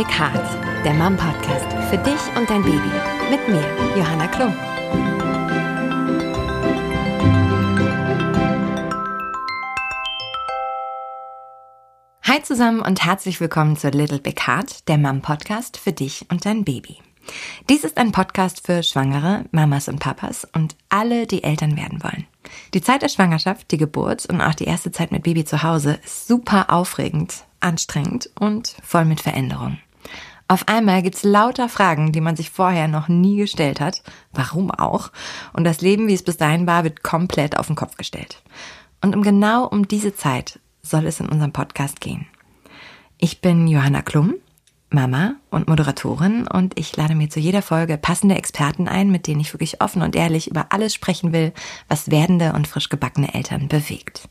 Big Heart, der Mom Podcast für dich und dein Baby. Mit mir, Johanna Klum. Hi zusammen und herzlich willkommen zu Little Big Heart, der Mom Podcast für dich und dein Baby. Dies ist ein Podcast für Schwangere, Mamas und Papas und alle, die Eltern werden wollen. Die Zeit der Schwangerschaft, die Geburt und auch die erste Zeit mit Baby zu Hause ist super aufregend, anstrengend und voll mit Veränderung. Auf einmal gibt's lauter Fragen, die man sich vorher noch nie gestellt hat. Warum auch? Und das Leben, wie es bis dahin war, wird komplett auf den Kopf gestellt. Und um genau um diese Zeit soll es in unserem Podcast gehen. Ich bin Johanna Klum Mama und Moderatorin und ich lade mir zu jeder Folge passende Experten ein, mit denen ich wirklich offen und ehrlich über alles sprechen will, was werdende und frisch gebackene Eltern bewegt.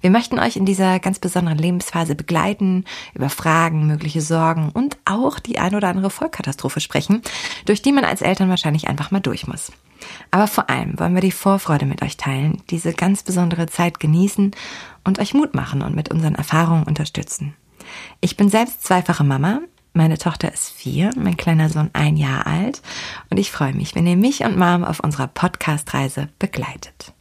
Wir möchten euch in dieser ganz besonderen Lebensphase begleiten, über Fragen, mögliche Sorgen und auch die ein oder andere Vollkatastrophe sprechen, durch die man als Eltern wahrscheinlich einfach mal durch muss. Aber vor allem wollen wir die Vorfreude mit euch teilen, diese ganz besondere Zeit genießen und euch Mut machen und mit unseren Erfahrungen unterstützen. Ich bin selbst zweifache Mama, meine Tochter ist vier, mein kleiner Sohn ein Jahr alt und ich freue mich, wenn ihr mich und Mom auf unserer Podcast-Reise begleitet.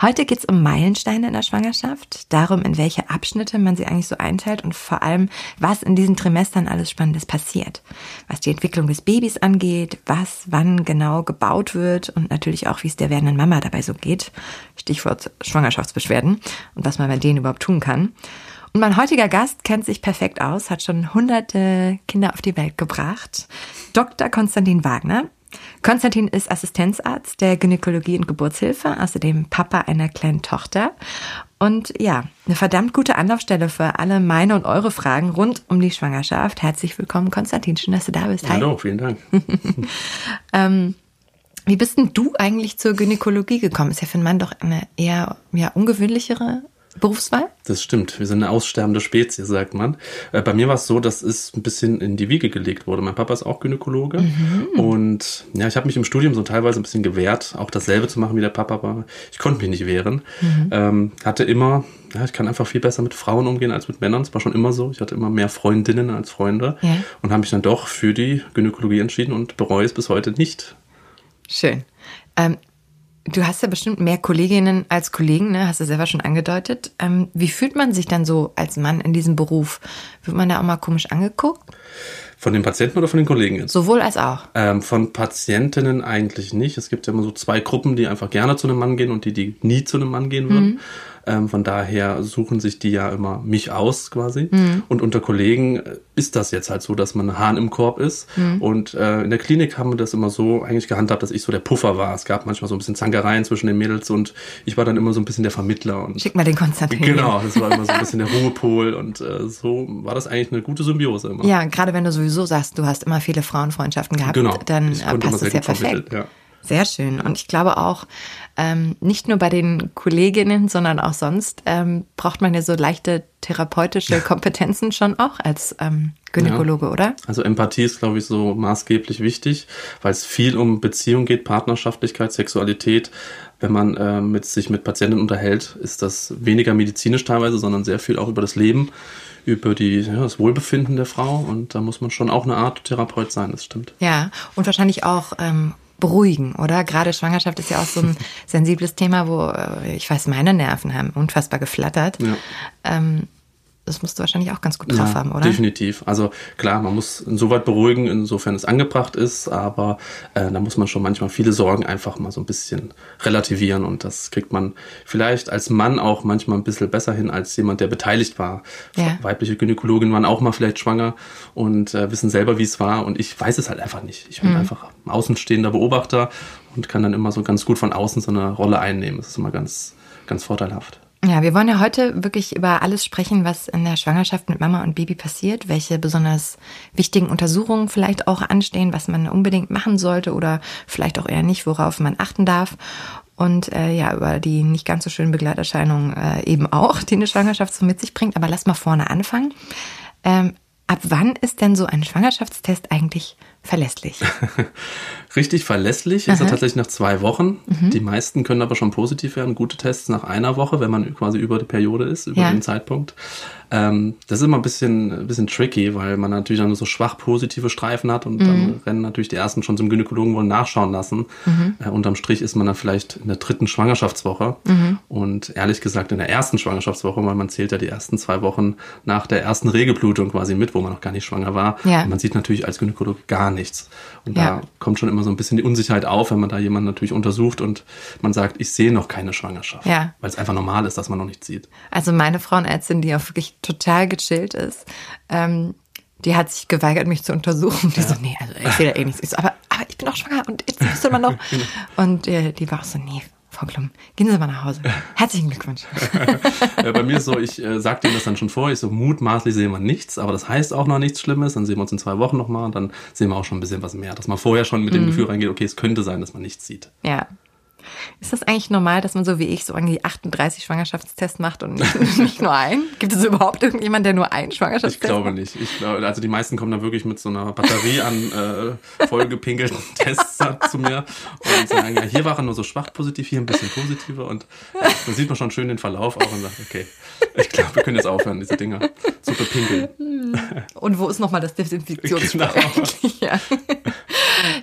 Heute geht's um Meilensteine in der Schwangerschaft, darum, in welche Abschnitte man sie eigentlich so einteilt und vor allem, was in diesen Trimestern alles Spannendes passiert. Was die Entwicklung des Babys angeht, was wann genau gebaut wird und natürlich auch, wie es der werdenden Mama dabei so geht. Stichwort Schwangerschaftsbeschwerden und was man bei denen überhaupt tun kann. Und mein heutiger Gast kennt sich perfekt aus, hat schon hunderte Kinder auf die Welt gebracht. Dr. Konstantin Wagner. Konstantin ist Assistenzarzt der Gynäkologie und Geburtshilfe, außerdem Papa einer kleinen Tochter. Und ja, eine verdammt gute Anlaufstelle für alle meine und eure Fragen rund um die Schwangerschaft. Herzlich willkommen, Konstantin. Schön, dass du da bist. Hi. Hallo, vielen Dank. ähm, wie bist denn du eigentlich zur Gynäkologie gekommen? Ist ja für einen Mann doch eine eher ja, ungewöhnlichere Berufswahl? Das stimmt. Wir sind eine aussterbende Spezies, sagt man. Äh, bei mir war es so, dass es ein bisschen in die Wiege gelegt wurde. Mein Papa ist auch Gynäkologe. Mhm. Und ja, ich habe mich im Studium so teilweise ein bisschen gewehrt, auch dasselbe zu machen wie der Papa war. Ich konnte mich nicht wehren. Mhm. Ähm, hatte immer, ja, ich kann einfach viel besser mit Frauen umgehen als mit Männern. Das war schon immer so. Ich hatte immer mehr Freundinnen als Freunde. Ja. Und habe mich dann doch für die Gynäkologie entschieden und bereue es bis heute nicht. Schön. Ähm, Du hast ja bestimmt mehr Kolleginnen als Kollegen, ne? hast du selber schon angedeutet. Ähm, wie fühlt man sich dann so als Mann in diesem Beruf? Wird man da auch mal komisch angeguckt? Von den Patienten oder von den Kollegen jetzt? Sowohl als auch. Ähm, von Patientinnen eigentlich nicht. Es gibt ja immer so zwei Gruppen, die einfach gerne zu einem Mann gehen und die, die nie zu einem Mann gehen würden. Mhm. Ähm, von daher suchen sich die ja immer mich aus quasi. Mhm. Und unter Kollegen äh, ist das jetzt halt so, dass man ein Hahn im Korb ist. Mhm. Und äh, in der Klinik haben wir das immer so eigentlich gehandhabt, dass ich so der Puffer war. Es gab manchmal so ein bisschen Zankereien zwischen den Mädels und ich war dann immer so ein bisschen der Vermittler. Und Schick mal den Konstantin. Genau, das war immer so ein bisschen der Ruhepol und äh, so war das eigentlich eine gute Symbiose immer. Ja, gerade wenn du sowieso sagst, du hast immer viele Frauenfreundschaften gehabt, genau. dann passt es ja perfekt. Ja. Sehr schön. Und ich glaube auch, ähm, nicht nur bei den Kolleginnen, sondern auch sonst ähm, braucht man ja so leichte therapeutische Kompetenzen schon auch als ähm, Gynäkologe, ja. oder? Also Empathie ist, glaube ich, so maßgeblich wichtig, weil es viel um Beziehung geht, Partnerschaftlichkeit, Sexualität. Wenn man äh, mit, sich mit Patienten unterhält, ist das weniger medizinisch teilweise, sondern sehr viel auch über das Leben, über die, ja, das Wohlbefinden der Frau. Und da muss man schon auch eine Art Therapeut sein, das stimmt. Ja, und wahrscheinlich auch ähm, beruhigen, oder? Gerade Schwangerschaft ist ja auch so ein sensibles Thema, wo äh, ich weiß, meine Nerven haben unfassbar geflattert. Ja. Ähm, das musst du wahrscheinlich auch ganz gut drauf ja, haben, oder? Definitiv. Also klar, man muss insoweit beruhigen, insofern es angebracht ist, aber äh, da muss man schon manchmal viele Sorgen einfach mal so ein bisschen relativieren und das kriegt man vielleicht als Mann auch manchmal ein bisschen besser hin als jemand, der beteiligt war. Ja. Weibliche Gynäkologinnen waren auch mal vielleicht schwanger und äh, wissen selber, wie es war und ich weiß es halt einfach nicht. Ich bin mhm. einfach außenstehender Beobachter und kann dann immer so ganz gut von außen so eine Rolle einnehmen. Das ist immer ganz, ganz vorteilhaft. Ja, wir wollen ja heute wirklich über alles sprechen, was in der Schwangerschaft mit Mama und Baby passiert, welche besonders wichtigen Untersuchungen vielleicht auch anstehen, was man unbedingt machen sollte oder vielleicht auch eher nicht, worauf man achten darf. Und äh, ja, über die nicht ganz so schönen Begleiterscheinungen äh, eben auch, die eine Schwangerschaft so mit sich bringt. Aber lass mal vorne anfangen. Ähm, ab wann ist denn so ein Schwangerschaftstest eigentlich verlässlich? Richtig verlässlich ist er tatsächlich nach zwei Wochen. Mhm. Die meisten können aber schon positiv werden. Gute Tests nach einer Woche, wenn man quasi über die Periode ist, über ja. den Zeitpunkt. Ähm, das ist immer ein bisschen, ein bisschen tricky, weil man natürlich dann so schwach positive Streifen hat und mhm. dann rennen natürlich die ersten schon zum Gynäkologen wollen nachschauen lassen. Mhm. Äh, unterm Strich ist man dann vielleicht in der dritten Schwangerschaftswoche. Mhm. Und ehrlich gesagt in der ersten Schwangerschaftswoche, weil man zählt ja die ersten zwei Wochen nach der ersten Regelblutung quasi mit, wo man noch gar nicht schwanger war. Ja. Und man sieht natürlich als Gynäkologe gar nichts. Und ja. da kommt schon immer so ein bisschen die Unsicherheit auf, wenn man da jemanden natürlich untersucht und man sagt, ich sehe noch keine Schwangerschaft. Ja. Weil es einfach normal ist, dass man noch nichts sieht. Also meine Frauenärztin, die auch wirklich total gechillt ist, ähm, die hat sich geweigert, mich zu untersuchen. Die ja. so, nee, also ich sehe da eh nichts. Ich so, aber, aber ich bin auch schwanger und jetzt müsste man noch. Genau. Und äh, die war auch so, nee, Frau Klum, gehen Sie mal nach Hause. Herzlichen Glückwunsch. ja, bei mir ist so, ich äh, sage denen das dann schon vor. Ich so, mutmaßlich sehen wir nichts, aber das heißt auch noch nichts Schlimmes. Dann sehen wir uns in zwei Wochen nochmal und dann sehen wir auch schon ein bisschen was mehr. Dass man vorher schon mit dem mhm. Gefühl reingeht, okay, es könnte sein, dass man nichts sieht. Ja, ist das eigentlich normal, dass man so wie ich so irgendwie 38 Schwangerschaftstests macht und nicht, nicht nur einen? Gibt es überhaupt irgendjemanden, der nur einen Schwangerschaftstest macht? Ich glaube nicht. Ich glaube, also die meisten kommen da wirklich mit so einer Batterie an äh, vollgepinkelten Tests zu mir und sagen, ja, hier war er nur so schwach positiv, hier ein bisschen positiver und ja, dann sieht man schon schön den Verlauf auch und sagt, okay, ich glaube, wir können jetzt aufhören, diese Dinger zu bepinkeln. Hm. Und wo ist nochmal das Desinfektionsspray? Genau. ja.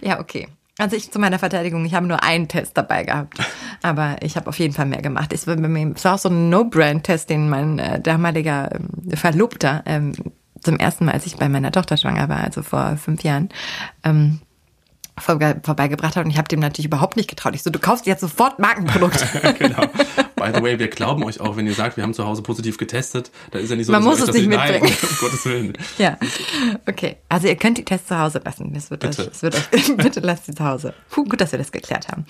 ja, okay. Also ich zu meiner Verteidigung, ich habe nur einen Test dabei gehabt, aber ich habe auf jeden Fall mehr gemacht. Es war auch so ein No-Brand-Test, den mein äh, damaliger äh, Verlobter ähm, zum ersten Mal, als ich bei meiner Tochter schwanger war, also vor fünf Jahren, ähm, vorbeigebracht hat und ich habe dem natürlich überhaupt nicht getraut. Ich so, du kaufst jetzt sofort Markenprodukt. genau. By the way, wir glauben euch auch, wenn ihr sagt, wir haben zu Hause positiv getestet, da ist ja nicht so, Man muss es nicht mitbringen. Nein, um Gottes Willen. Ja, okay. Also ihr könnt die Tests zu Hause lassen. Das wird bitte. Euch, das wird euch, bitte lasst sie zu Hause. Puh, gut, dass wir das geklärt haben.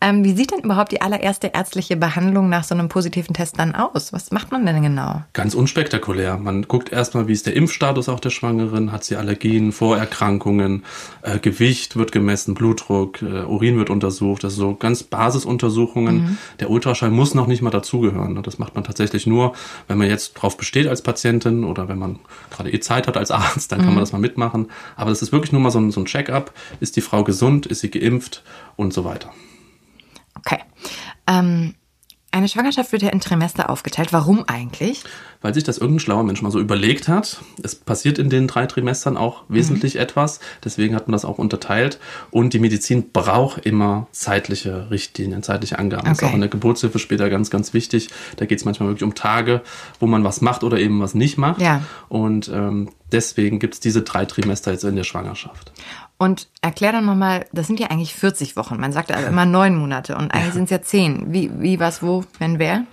Ähm, wie sieht denn überhaupt die allererste ärztliche Behandlung nach so einem positiven Test dann aus? Was macht man denn genau? Ganz unspektakulär. Man guckt erstmal, wie ist der Impfstatus auch der Schwangeren, hat sie Allergien, Vorerkrankungen, äh, Gewicht wird gemessen, Blutdruck, äh, Urin wird untersucht. Das sind so ganz Basisuntersuchungen. Mhm. Der Ultraschall muss noch nicht mal dazugehören. Das macht man tatsächlich nur, wenn man jetzt drauf besteht als Patientin oder wenn man gerade eh Zeit hat als Arzt, dann kann mhm. man das mal mitmachen. Aber das ist wirklich nur mal so ein, so ein Check-up. Ist die Frau gesund? Ist sie geimpft? Und so weiter. Okay. Ähm, eine Schwangerschaft wird ja in Trimester aufgeteilt. Warum eigentlich? Weil sich das irgendein schlauer Mensch mal so überlegt hat. Es passiert in den drei Trimestern auch wesentlich mhm. etwas. Deswegen hat man das auch unterteilt. Und die Medizin braucht immer zeitliche Richtlinien, zeitliche Angaben. Okay. Das ist auch in der Geburtshilfe später ganz, ganz wichtig. Da geht es manchmal wirklich um Tage, wo man was macht oder eben was nicht macht. Ja. Und ähm, deswegen gibt es diese drei Trimester jetzt in der Schwangerschaft. Und erklär doch nochmal, das sind ja eigentlich 40 Wochen. Man sagt aber immer neun Monate und eigentlich sind es ja zehn. Wie, wie, was, wo, wenn, wer?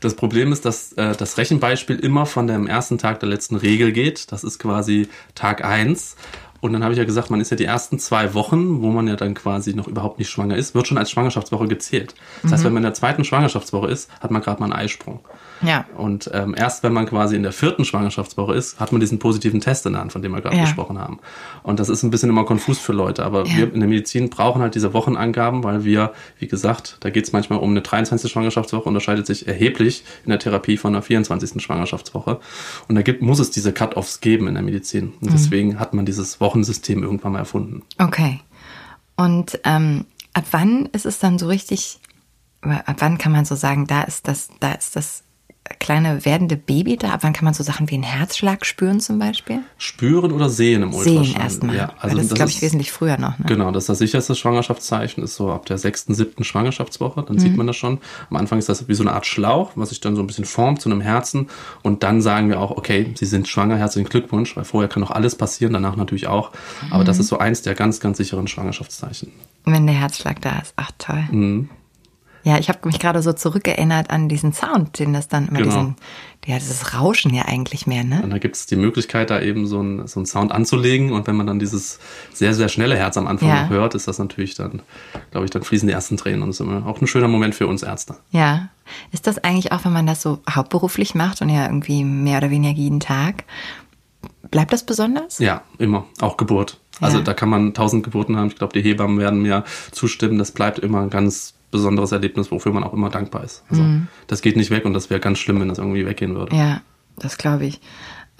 Das Problem ist, dass äh, das Rechenbeispiel immer von dem ersten Tag der letzten Regel geht. Das ist quasi Tag eins. Und dann habe ich ja gesagt, man ist ja die ersten zwei Wochen, wo man ja dann quasi noch überhaupt nicht schwanger ist, wird schon als Schwangerschaftswoche gezählt. Das mhm. heißt, wenn man in der zweiten Schwangerschaftswoche ist, hat man gerade mal einen Eisprung. Ja. Und ähm, erst wenn man quasi in der vierten Schwangerschaftswoche ist, hat man diesen positiven Test in der Hand, von dem wir gerade ja. gesprochen haben. Und das ist ein bisschen immer konfus für Leute. Aber ja. wir in der Medizin brauchen halt diese Wochenangaben, weil wir, wie gesagt, da geht es manchmal um eine 23. Schwangerschaftswoche, unterscheidet sich erheblich in der Therapie von einer 24. Schwangerschaftswoche. Und da gibt, muss es diese Cut-Offs geben in der Medizin. Und mhm. deswegen hat man dieses Wochensystem irgendwann mal erfunden. Okay. Und ähm, ab wann ist es dann so richtig, ab wann kann man so sagen, da ist das, da ist das kleine werdende Baby da? Ab wann kann man so Sachen wie einen Herzschlag spüren zum Beispiel? Spüren oder sehen im Ultraschall? Sehen erstmal. Ja, also das ist, glaube ich, wesentlich früher noch. Ne? Genau, das ist das sicherste Schwangerschaftszeichen, ist so ab der sechsten, siebten Schwangerschaftswoche. Dann mhm. sieht man das schon. Am Anfang ist das wie so eine Art Schlauch, was sich dann so ein bisschen formt zu einem Herzen. Und dann sagen wir auch, okay, Sie sind schwanger, herzlichen Glückwunsch, weil vorher kann noch alles passieren, danach natürlich auch. Aber mhm. das ist so eins der ganz, ganz sicheren Schwangerschaftszeichen. Wenn der Herzschlag da ist, ach toll. Mhm. Ja, ich habe mich gerade so zurückerinnert an diesen Sound, den das dann immer genau. diesen, ja, dieses Rauschen ja eigentlich mehr, ne? Und da gibt es die Möglichkeit, da eben so einen so einen Sound anzulegen und wenn man dann dieses sehr, sehr schnelle Herz am Anfang ja. hört, ist das natürlich dann, glaube ich, dann fließen die ersten Tränen und das ist immer auch ein schöner Moment für uns Ärzte. Ja. Ist das eigentlich auch, wenn man das so hauptberuflich macht und ja irgendwie mehr oder weniger jeden Tag, bleibt das besonders? Ja, immer. Auch Geburt. Also ja. da kann man tausend Geburten haben. Ich glaube, die Hebammen werden mir zustimmen. Das bleibt immer ganz besonderes Erlebnis, wofür man auch immer dankbar ist. Also mhm. das geht nicht weg und das wäre ganz schlimm, wenn das irgendwie weggehen würde. Ja, das glaube ich.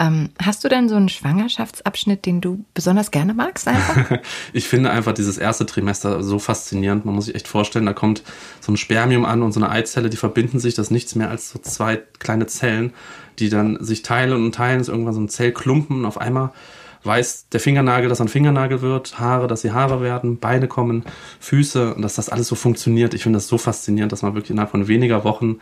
Ähm, hast du denn so einen Schwangerschaftsabschnitt, den du besonders gerne magst einfach? ich finde einfach dieses erste Trimester so faszinierend. Man muss sich echt vorstellen, da kommt so ein Spermium an und so eine Eizelle, die verbinden sich. Das ist nichts mehr als so zwei kleine Zellen, die dann sich teilen und teilen. Ist irgendwann so ein Zellklumpen und auf einmal weiß der Fingernagel, dass ein Fingernagel wird, Haare, dass sie Haare werden, Beine kommen, Füße und dass das alles so funktioniert. Ich finde das so faszinierend, dass man wirklich innerhalb von weniger Wochen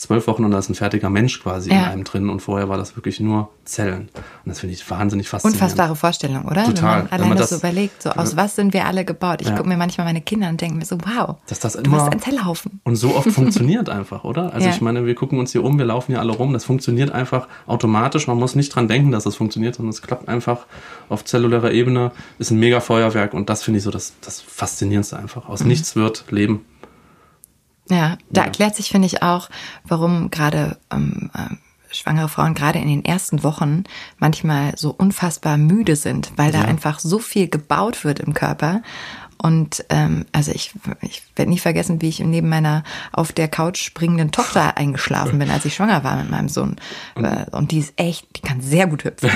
zwölf Wochen und da ist ein fertiger Mensch quasi ja. in einem drin und vorher war das wirklich nur Zellen. Und das finde ich wahnsinnig faszinierend. Unfassbare Vorstellung, oder? Total. Wenn man allein das, das, so überlegt, so aus was sind wir alle gebaut? Ich ja. gucke mir manchmal meine Kinder und denke mir so, wow, dass das immer du bist ein Zellhaufen. Und so oft funktioniert einfach, oder? Also ja. ich meine, wir gucken uns hier um, wir laufen hier alle rum, das funktioniert einfach automatisch. Man muss nicht dran denken, dass es das funktioniert, sondern es klappt einfach auf zellulärer Ebene, ist ein mega Feuerwerk und das finde ich so das, das Faszinierendste einfach. Aus mhm. nichts wird Leben. Ja, da ja. erklärt sich, finde ich, auch, warum gerade ähm, äh, schwangere Frauen gerade in den ersten Wochen manchmal so unfassbar müde sind, weil da einfach so viel gebaut wird im Körper und ähm, also ich, ich werde nie vergessen, wie ich neben meiner auf der Couch springenden Tochter eingeschlafen bin, als ich schwanger war mit meinem Sohn. Und, äh, und die ist echt, die kann sehr gut hüpfen.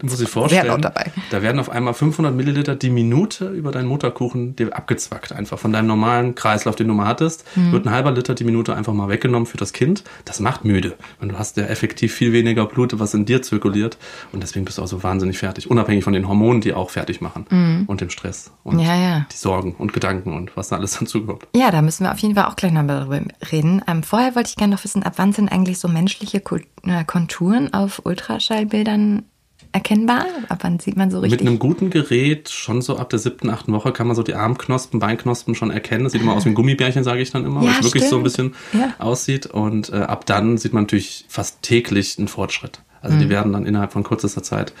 du musst dir vorstellen, sehr laut dabei. da werden auf einmal 500 Milliliter die Minute über deinen Mutterkuchen dir abgezwackt. Einfach von deinem normalen Kreislauf, den du mal hattest, mhm. wird ein halber Liter die Minute einfach mal weggenommen für das Kind. Das macht müde. Und du hast ja effektiv viel weniger Blut, was in dir zirkuliert. Und deswegen bist du auch so wahnsinnig fertig. Unabhängig von den Hormonen, die auch fertig machen. Mhm. Und dem Stress. Und ja, ja. Sorgen und Gedanken und was da alles dazugehört. Ja, da müssen wir auf jeden Fall auch gleich noch darüber reden. Ähm, vorher wollte ich gerne noch wissen, ab wann sind eigentlich so menschliche äh, Konturen auf Ultraschallbildern erkennbar? Ab wann sieht man so richtig? Mit einem guten Gerät, schon so ab der siebten, achten Woche, kann man so die Armknospen, Beinknospen schon erkennen. Das sieht immer aus wie ein Gummibärchen, sage ich dann immer, ja, weil es wirklich so ein bisschen ja. aussieht. Und äh, ab dann sieht man natürlich fast täglich einen Fortschritt. Also mhm. die werden dann innerhalb von kürzester Zeit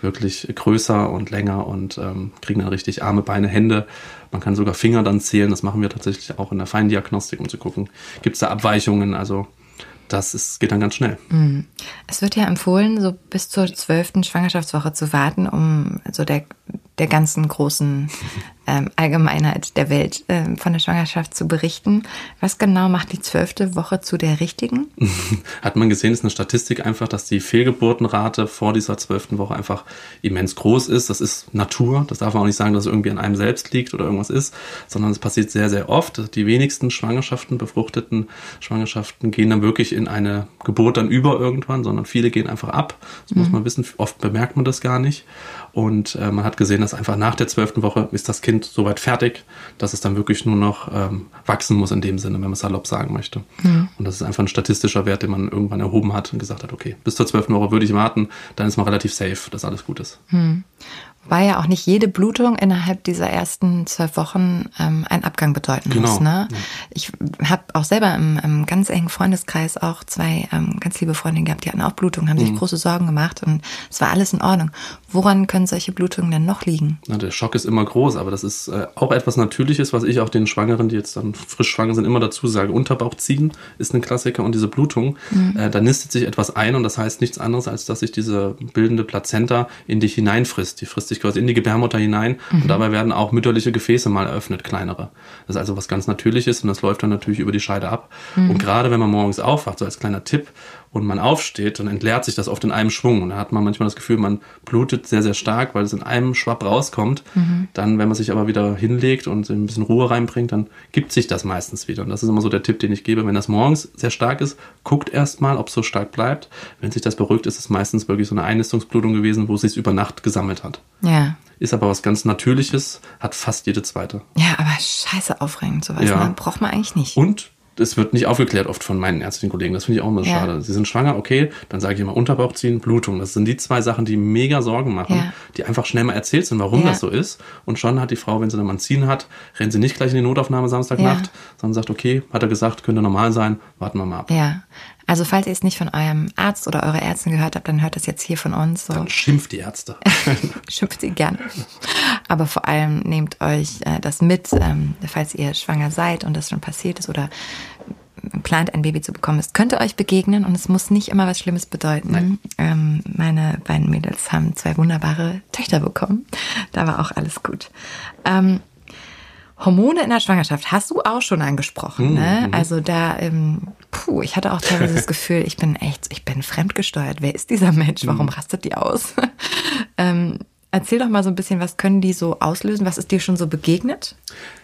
wirklich größer und länger und ähm, kriegen dann richtig Arme, Beine, Hände. Man kann sogar Finger dann zählen. Das machen wir tatsächlich auch in der Feindiagnostik, um zu gucken, gibt es da Abweichungen. Also das ist, geht dann ganz schnell. Mhm. Es wird ja empfohlen, so bis zur zwölften Schwangerschaftswoche zu warten, um so der, der ganzen großen ähm, Allgemeinheit der Welt ähm, von der Schwangerschaft zu berichten. Was genau macht die zwölfte Woche zu der richtigen? Hat man gesehen, ist eine Statistik einfach, dass die Fehlgeburtenrate vor dieser zwölften Woche einfach immens groß ist. Das ist Natur. Das darf man auch nicht sagen, dass es irgendwie an einem selbst liegt oder irgendwas ist, sondern es passiert sehr, sehr oft. Die wenigsten Schwangerschaften, befruchteten Schwangerschaften gehen dann wirklich in eine Geburt dann über irgendwann, sondern viele gehen einfach ab. Das mhm. muss man wissen. Oft bemerkt man das gar nicht. Und äh, man hat gesehen, dass einfach nach der zwölften Woche ist das Kind soweit fertig, dass es dann wirklich nur noch ähm, wachsen muss in dem Sinne, wenn man es salopp sagen möchte. Mhm. Und das ist einfach ein statistischer Wert, den man irgendwann erhoben hat und gesagt hat, okay, bis zur zwölften Woche würde ich warten, dann ist man relativ safe, dass alles gut ist. Mhm. Wobei ja auch nicht jede Blutung innerhalb dieser ersten zwölf Wochen ähm, einen Abgang bedeuten genau. muss. Ne? Ich habe auch selber im, im, ganz engen Freundeskreis auch zwei ähm, ganz liebe Freundinnen gehabt, die hatten auch Blutungen, haben mhm. sich große Sorgen gemacht und es war alles in Ordnung. Woran können solche Blutungen denn noch liegen? Na, der Schock ist immer groß, aber das ist äh, auch etwas Natürliches, was ich auch den Schwangeren, die jetzt dann frisch schwanger sind, immer dazu sage. Unterbauch ziehen ist ein Klassiker und diese Blutung, mhm. äh, da nistet sich etwas ein und das heißt nichts anderes, als dass sich diese bildende Plazenta in dich hineinfrisst. Die frisst sich quasi in die Gebärmutter hinein mhm. und dabei werden auch mütterliche Gefäße mal eröffnet, kleinere. Das ist also was ganz Natürliches und das läuft dann natürlich über die Scheide ab. Mhm. Und gerade wenn man morgens aufwacht, so als kleiner Tipp, und man aufsteht, dann entleert sich das oft in einem Schwung. Und da hat man manchmal das Gefühl, man blutet sehr, sehr stark, weil es in einem Schwapp rauskommt. Mhm. Dann, wenn man sich aber wieder hinlegt und ein bisschen Ruhe reinbringt, dann gibt sich das meistens wieder. Und das ist immer so der Tipp, den ich gebe. Wenn das morgens sehr stark ist, guckt erst mal, ob es so stark bleibt. Wenn sich das beruhigt, ist es meistens wirklich so eine Einnistungsblutung gewesen, wo es sich über Nacht gesammelt hat. Ja. Ist aber was ganz Natürliches, hat fast jede zweite. Ja, aber scheiße aufregend, sowas. Ja. Ne? Braucht man eigentlich nicht. Und das wird nicht aufgeklärt oft von meinen ärztlichen Kollegen. Das finde ich auch immer ja. schade. Sie sind schwanger, okay, dann sage ich immer Unterbauch ziehen, Blutung. Das sind die zwei Sachen, die mega Sorgen machen, ja. die einfach schnell mal erzählt sind, warum ja. das so ist. Und schon hat die Frau, wenn sie dann mal ein Ziehen hat, rennt sie nicht gleich in die Notaufnahme Samstagnacht, sondern sagt, okay, hat er gesagt, könnte normal sein, warten wir mal ab. Ja. Also falls ihr es nicht von eurem Arzt oder eurer Ärztin gehört habt, dann hört das jetzt hier von uns. So. Dann schimpft die Ärzte. schimpft sie gerne. Aber vor allem nehmt euch äh, das mit, ähm, falls ihr schwanger seid und das schon passiert ist oder plant, ein Baby zu bekommen. Es könnte euch begegnen und es muss nicht immer was Schlimmes bedeuten. Ähm, meine beiden Mädels haben zwei wunderbare Töchter bekommen. Da war auch alles gut. Ähm, Hormone in der Schwangerschaft hast du auch schon angesprochen. Ne? Also da, ähm, puh, ich hatte auch teilweise das Gefühl, ich bin echt, ich bin fremdgesteuert. Wer ist dieser Mensch? Warum rastet die aus? ähm, erzähl doch mal so ein bisschen, was können die so auslösen? Was ist dir schon so begegnet?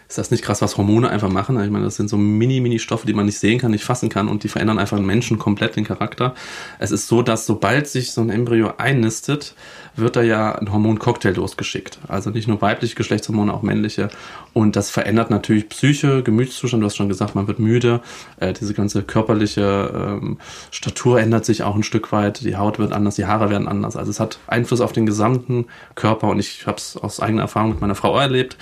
Ist das nicht krass, was Hormone einfach machen? Ich meine, das sind so mini, mini Stoffe, die man nicht sehen kann, nicht fassen kann und die verändern einfach einen Menschen komplett den Charakter. Es ist so, dass sobald sich so ein Embryo einnistet, wird da ja ein Hormoncocktail losgeschickt. Also nicht nur weibliche Geschlechtshormone, auch männliche. Und das verändert natürlich Psyche, Gemütszustand. Du hast schon gesagt, man wird müde. Äh, diese ganze körperliche ähm, Statur ändert sich auch ein Stück weit. Die Haut wird anders, die Haare werden anders. Also es hat Einfluss auf den gesamten Körper. Und ich habe es aus eigener Erfahrung mit meiner Frau erlebt.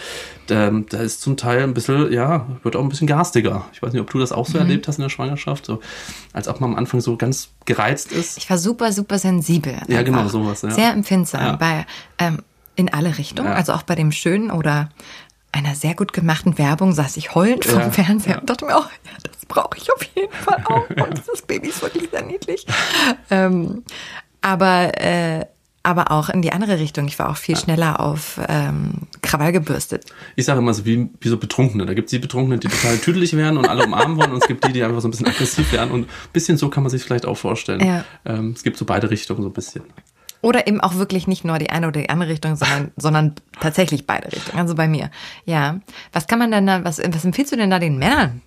Ähm, da ist zum Teil ein bisschen, ja, wird auch ein bisschen garstiger. Ich weiß nicht, ob du das auch so mhm. erlebt hast in der Schwangerschaft. So, als ob man am Anfang so ganz gereizt ist. Ich war super, super sensibel. Ja, genau, sowas. Ja. Sehr empfindsam. Ja. Bei, ähm, in alle Richtungen, ja. also auch bei dem schönen oder einer sehr gut gemachten Werbung saß ich heulend vom ja, Fernseher ja. und dachte mir, oh ja, das brauche ich auf jeden Fall auch. Und das Baby ist wirklich sehr niedlich. Ähm, aber äh, aber auch in die andere Richtung. Ich war auch viel schneller auf ähm, Krawall gebürstet. Ich sage immer so wie, wie so Betrunkene. Da gibt es die Betrunkenen, die total tüdelig werden und alle umarmen wollen. Und es gibt die, die einfach so ein bisschen aggressiv werden. Und ein bisschen so kann man sich vielleicht auch vorstellen. Ja. Ähm, es gibt so beide Richtungen so ein bisschen. Oder eben auch wirklich nicht nur die eine oder die andere Richtung, sondern, sondern tatsächlich beide Richtungen. Also bei mir. Ja. Was kann man denn da, was, was empfiehlst du denn da den Männern?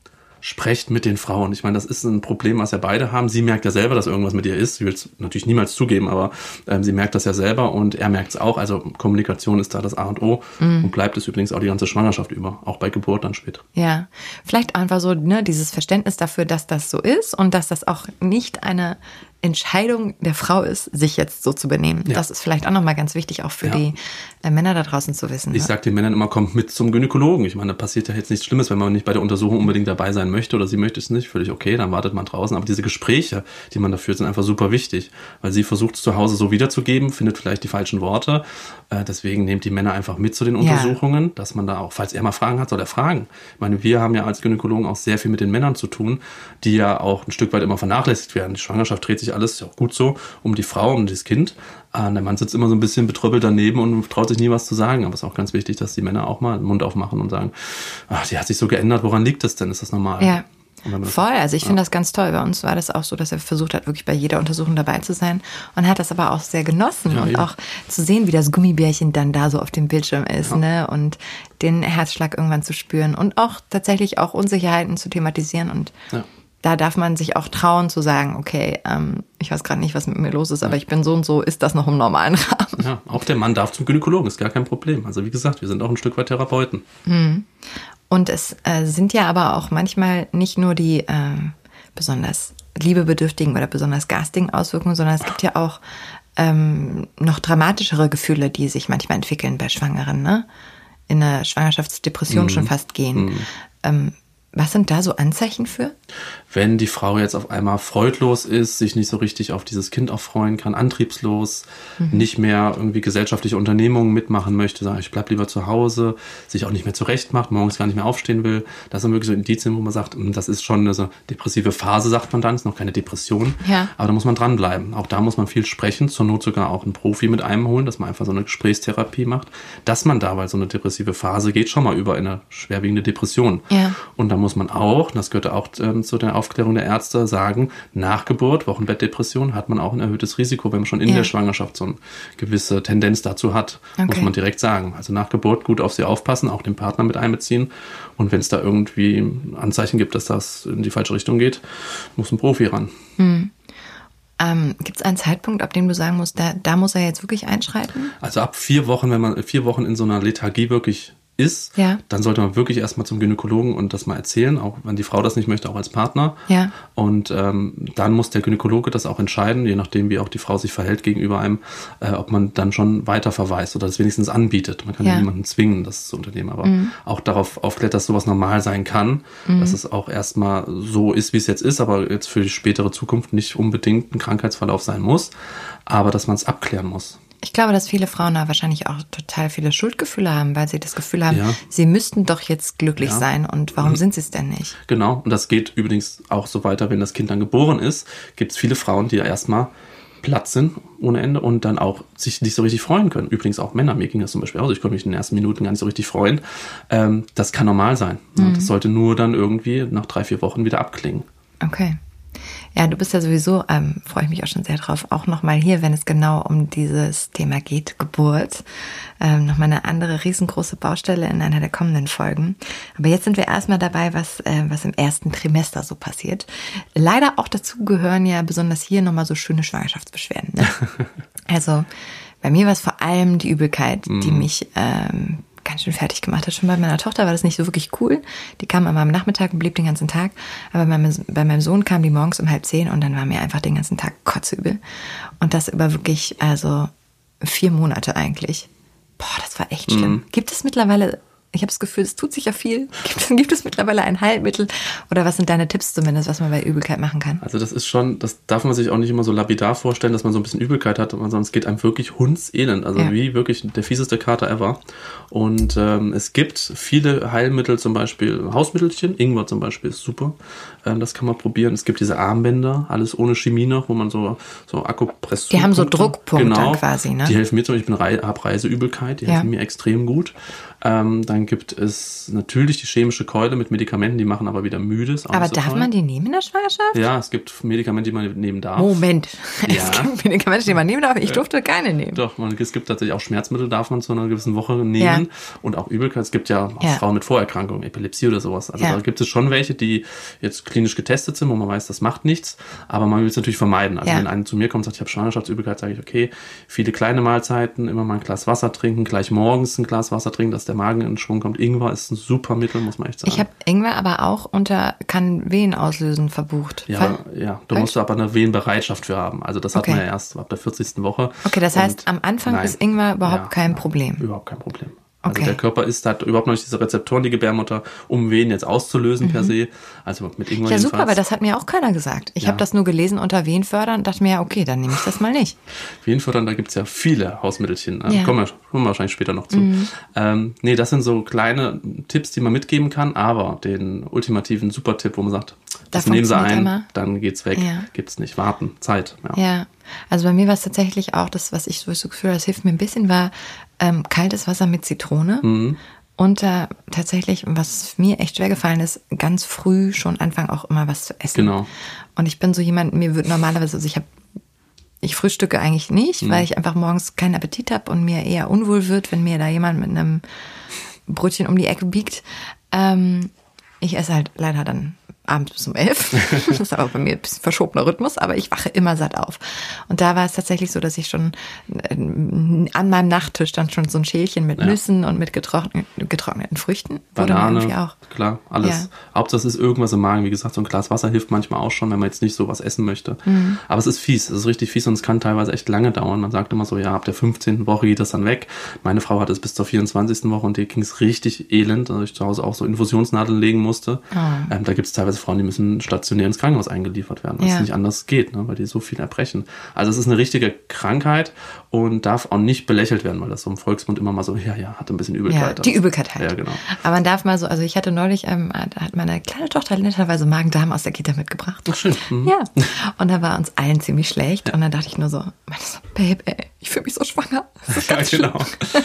sprecht mit den Frauen. Ich meine, das ist ein Problem, was ja beide haben. Sie merkt ja selber, dass irgendwas mit ihr ist. Sie will es natürlich niemals zugeben, aber ähm, sie merkt das ja selber und er merkt es auch. Also Kommunikation ist da das A und O mhm. und bleibt es übrigens auch die ganze Schwangerschaft über, auch bei Geburt dann später. Ja, vielleicht einfach so ne, dieses Verständnis dafür, dass das so ist und dass das auch nicht eine Entscheidung der Frau ist, sich jetzt so zu benehmen. Ja. Das ist vielleicht auch nochmal ganz wichtig, auch für ja. die äh, Männer da draußen zu wissen. Ich ne? sage den Männern immer, kommt mit zum Gynäkologen. Ich meine, da passiert ja jetzt nichts Schlimmes, wenn man nicht bei der Untersuchung unbedingt dabei sein möchte oder sie möchte es nicht, völlig okay, dann wartet man draußen. Aber diese Gespräche, die man da führt, sind einfach super wichtig, weil sie versucht es zu Hause so wiederzugeben, findet vielleicht die falschen Worte. Äh, deswegen nehmt die Männer einfach mit zu den Untersuchungen, ja. dass man da auch, falls er mal Fragen hat, soll er fragen. Ich meine, wir haben ja als Gynäkologen auch sehr viel mit den Männern zu tun, die ja auch ein Stück weit immer vernachlässigt werden. Die Schwangerschaft dreht sich alles, ist ja auch gut so, um die Frau, um das Kind. Ah, der Mann sitzt immer so ein bisschen betröppelt daneben und traut sich nie was zu sagen. Aber es ist auch ganz wichtig, dass die Männer auch mal den Mund aufmachen und sagen, ach, die hat sich so geändert, woran liegt das denn? Ist das normal? Ja. Voll, also ich ja. finde das ganz toll. Bei uns war das auch so, dass er versucht hat, wirklich bei jeder Untersuchung dabei zu sein und hat das aber auch sehr genossen ja, und eben. auch zu sehen, wie das Gummibärchen dann da so auf dem Bildschirm ist, ja. ne? Und den Herzschlag irgendwann zu spüren und auch tatsächlich auch Unsicherheiten zu thematisieren und da darf man sich auch trauen zu sagen, okay, ähm, ich weiß gerade nicht, was mit mir los ist, aber ich bin so und so, ist das noch im normalen Rahmen? Ja, auch der Mann darf zum Gynäkologen, ist gar kein Problem. Also wie gesagt, wir sind auch ein Stück weit Therapeuten. Mhm. Und es äh, sind ja aber auch manchmal nicht nur die äh, besonders liebebedürftigen oder besonders garstigen Auswirkungen, sondern es gibt ja auch ähm, noch dramatischere Gefühle, die sich manchmal entwickeln bei Schwangeren, ne? In eine Schwangerschaftsdepression mhm. schon fast gehen. Mhm. Ähm, was sind da so Anzeichen für? Wenn die Frau jetzt auf einmal freudlos ist, sich nicht so richtig auf dieses Kind auch freuen kann, antriebslos, mhm. nicht mehr irgendwie gesellschaftliche Unternehmungen mitmachen möchte, sagt, ich bleib lieber zu Hause, sich auch nicht mehr zurechtmacht, morgens gar nicht mehr aufstehen will. Das sind wirklich so Indizien, wo man sagt, hm, das ist schon eine depressive Phase, sagt man dann, ist noch keine Depression. Ja. Aber da muss man dranbleiben. Auch da muss man viel sprechen, zur Not sogar auch einen Profi mit einem holen, dass man einfach so eine Gesprächstherapie macht, dass man da, weil so eine depressive Phase geht schon mal über in eine schwerwiegende Depression. Ja. Und da muss man auch, das gehört auch ähm, zu der Aufklärung der Ärzte, sagen, nach Geburt, Wochenbettdepression, hat man auch ein erhöhtes Risiko, wenn man schon in ja. der Schwangerschaft so eine gewisse Tendenz dazu hat, okay. muss man direkt sagen. Also nach Geburt gut auf sie aufpassen, auch den Partner mit einbeziehen. Und wenn es da irgendwie Anzeichen gibt, dass das in die falsche Richtung geht, muss ein Profi ran. Hm. Ähm, Gibt es einen Zeitpunkt, ab dem du sagen musst, da, da muss er jetzt wirklich einschreiten? Also ab vier Wochen, wenn man vier Wochen in so einer Lethargie wirklich ist, ja. dann sollte man wirklich erstmal zum Gynäkologen und das mal erzählen, auch wenn die Frau das nicht möchte, auch als Partner. Ja. Und ähm, dann muss der Gynäkologe das auch entscheiden, je nachdem, wie auch die Frau sich verhält gegenüber einem, äh, ob man dann schon weiter verweist oder das wenigstens anbietet. Man kann ja, niemanden zwingen, das zu unternehmen, aber mhm. auch darauf aufklärt, dass sowas normal sein kann, mhm. dass es auch erstmal so ist, wie es jetzt ist, aber jetzt für die spätere Zukunft nicht unbedingt ein Krankheitsverlauf sein muss, aber dass man es abklären muss. Ich glaube, dass viele Frauen da wahrscheinlich auch total viele Schuldgefühle haben, weil sie das Gefühl haben, ja. sie müssten doch jetzt glücklich ja. sein und warum mhm. sind sie es denn nicht? Genau, und das geht übrigens auch so weiter, wenn das Kind dann geboren ist, gibt es viele Frauen, die ja erstmal platt sind ohne Ende und dann auch sich nicht so richtig freuen können. Übrigens auch Männer, mir ging das zum Beispiel aus, ich konnte mich in den ersten Minuten gar nicht so richtig freuen. Ähm, das kann normal sein. Mhm. Das sollte nur dann irgendwie nach drei, vier Wochen wieder abklingen. Okay. Ja, du bist ja sowieso, ähm, freue ich mich auch schon sehr drauf, auch nochmal hier, wenn es genau um dieses Thema geht, Geburt. Ähm, nochmal eine andere riesengroße Baustelle in einer der kommenden Folgen. Aber jetzt sind wir erstmal dabei, was, äh, was im ersten Trimester so passiert. Leider auch dazu gehören ja besonders hier nochmal so schöne Schwangerschaftsbeschwerden. Ne? also bei mir war es vor allem die Übelkeit, die mm. mich ähm, ganz schön fertig gemacht hat. Schon bei meiner Tochter war das nicht so wirklich cool. Die kam immer am Nachmittag und blieb den ganzen Tag. Aber bei meinem, bei meinem Sohn kam die morgens um halb zehn und dann war mir einfach den ganzen Tag kotzübel. Und das über wirklich, also vier Monate eigentlich. Boah, das war echt schlimm. Mhm. Gibt es mittlerweile ich habe das Gefühl, es tut sich ja viel. Gibt, gibt, es mittlerweile ein Heilmittel? Oder was sind deine Tipps zumindest, was man bei Übelkeit machen kann? Also das ist schon, das darf man sich auch nicht immer so lapidar vorstellen, dass man so ein bisschen Übelkeit hat, sondern es geht einem wirklich hundselend. Also ja. wie wirklich der fieseste Kater ever. Und ähm, es gibt viele Heilmittel, zum Beispiel Hausmittelchen. Ingwer zum Beispiel ist super. Ähm, das kann man probieren. Es gibt diese Armbänder, alles ohne Chemie noch, wo man so, so Akupressur. Die haben so Druckpunkte genau, quasi, ne? Die helfen mir zum Beispiel, ich habe Reiseübelkeit, die ja. helfen mir extrem gut. Ähm, dann gibt es natürlich die chemische Keule mit Medikamenten, die machen aber wieder müde. Aber so darf toll. man die nehmen in der Schwangerschaft? Ja, es gibt Medikamente, die man nehmen darf. Moment. Ja. Es gibt Medikamente, die man nehmen darf. Ich durfte keine nehmen. Doch, man, es gibt tatsächlich auch Schmerzmittel, darf man zu einer gewissen Woche nehmen. Ja. Und auch Übelkeit. Es gibt ja, ja. Frauen mit Vorerkrankungen, Epilepsie oder sowas. Also da gibt es schon welche, die jetzt klinisch getestet sind, wo man weiß, das macht nichts. Aber man will es natürlich vermeiden. Also wenn einer zu mir kommt und sagt, ich habe Schwangerschaftsübelkeit, sage ich, okay, viele kleine Mahlzeiten, immer mal ein Glas Wasser trinken, gleich morgens ein Glas Wasser trinken, dass der Magen in Schwung kommt. Ingwer ist ein super Mittel, muss man echt sagen. Ich habe Ingwer aber auch unter kann Wehen auslösen verbucht. Ja, Fall? ja. Da musst du aber eine Wehenbereitschaft für haben. Also das okay. hat man ja erst ab der 40. Woche. Okay, das heißt, am Anfang nein, ist Ingwer überhaupt ja, kein Problem. Überhaupt kein Problem. Also okay. der Körper ist hat überhaupt noch nicht diese Rezeptoren, die Gebärmutter, um Wehen jetzt auszulösen mhm. per se. Also mit Ingwer Ja, super, aber das hat mir auch keiner gesagt. Ich ja. habe das nur gelesen unter Wehenfördern und dachte mir, ja, okay, dann nehme ich das mal nicht. Wehenfördern, da gibt's ja viele Hausmittelchen. Ja. Kommen, wir, kommen wir wahrscheinlich später noch zu. Mhm. Ähm, nee, das sind so kleine Tipps, die man mitgeben kann, aber den ultimativen Super-Tipp, wo man sagt, das, nehmen Sie ein, immer. dann geht's weg. Ja. Gibt's nicht. Warten, Zeit. Ja. ja. Also bei mir war es tatsächlich auch das, was ich so das Gefühl, das hilft mir ein bisschen, war ähm, kaltes Wasser mit Zitrone. Mhm. Und äh, tatsächlich, was mir echt schwer gefallen ist, ganz früh schon anfangen auch immer was zu essen. Genau. Und ich bin so jemand, mir wird normalerweise, also ich habe ich frühstücke eigentlich nicht, mhm. weil ich einfach morgens keinen Appetit habe und mir eher unwohl wird, wenn mir da jemand mit einem Brötchen um die Ecke biegt. Ähm, ich esse halt leider dann abends bis um elf. das ist aber bei mir ein bisschen verschobener Rhythmus, aber ich wache immer satt auf. Und da war es tatsächlich so, dass ich schon äh, an meinem Nachttisch dann schon so ein Schälchen mit ja. Nüssen und mit getrockneten, getrockneten Früchten. Banane, irgendwie auch. klar, alles. Ja. Hauptsache es ist irgendwas im Magen. Wie gesagt, so ein Glas Wasser hilft manchmal auch schon, wenn man jetzt nicht so was essen möchte. Mhm. Aber es ist fies, es ist richtig fies und es kann teilweise echt lange dauern. Man sagt immer so, ja, ab der 15. Woche geht das dann weg. Meine Frau hatte es bis zur 24. Woche und die ging es richtig elend, dass ich zu Hause auch so Infusionsnadeln legen musste. Oh. Ähm, da gibt es teilweise teilweise Frauen, die müssen stationär ins Krankenhaus eingeliefert werden, weil ja. es nicht anders geht, ne, weil die so viel erbrechen. Also es ist eine richtige Krankheit und darf auch nicht belächelt werden, weil das so im Volksmund immer mal so, ja, ja, hat ein bisschen Übelkeit. Ja, die Übelkeit halt. Ja, genau. Aber man darf mal so, also ich hatte neulich, ähm, da hat meine kleine Tochter netterweise Magen-Darm aus der Kita mitgebracht. Ach, schön. Mhm. Ja. Und da war uns allen ziemlich schlecht ja. und dann dachte ich nur so, Babe, ey, ich fühle mich so schwanger. ja, genau. ja,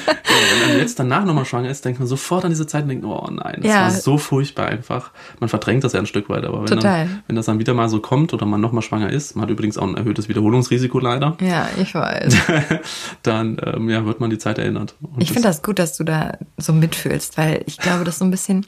wenn man jetzt danach nochmal schwanger ist, denkt man sofort an diese Zeit und denkt, oh nein, das war so furchtbar einfach. Man verdrängt das ja ein Stück weit, aber wenn, dann, wenn das dann wieder mal so kommt oder man nochmal schwanger ist, man hat übrigens auch ein erhöhtes Wiederholungsrisiko leider. Ja, ich weiß. dann ähm, ja, wird man die Zeit erinnert. Und ich finde das gut, dass du da so mitfühlst, weil ich glaube, das so ein bisschen,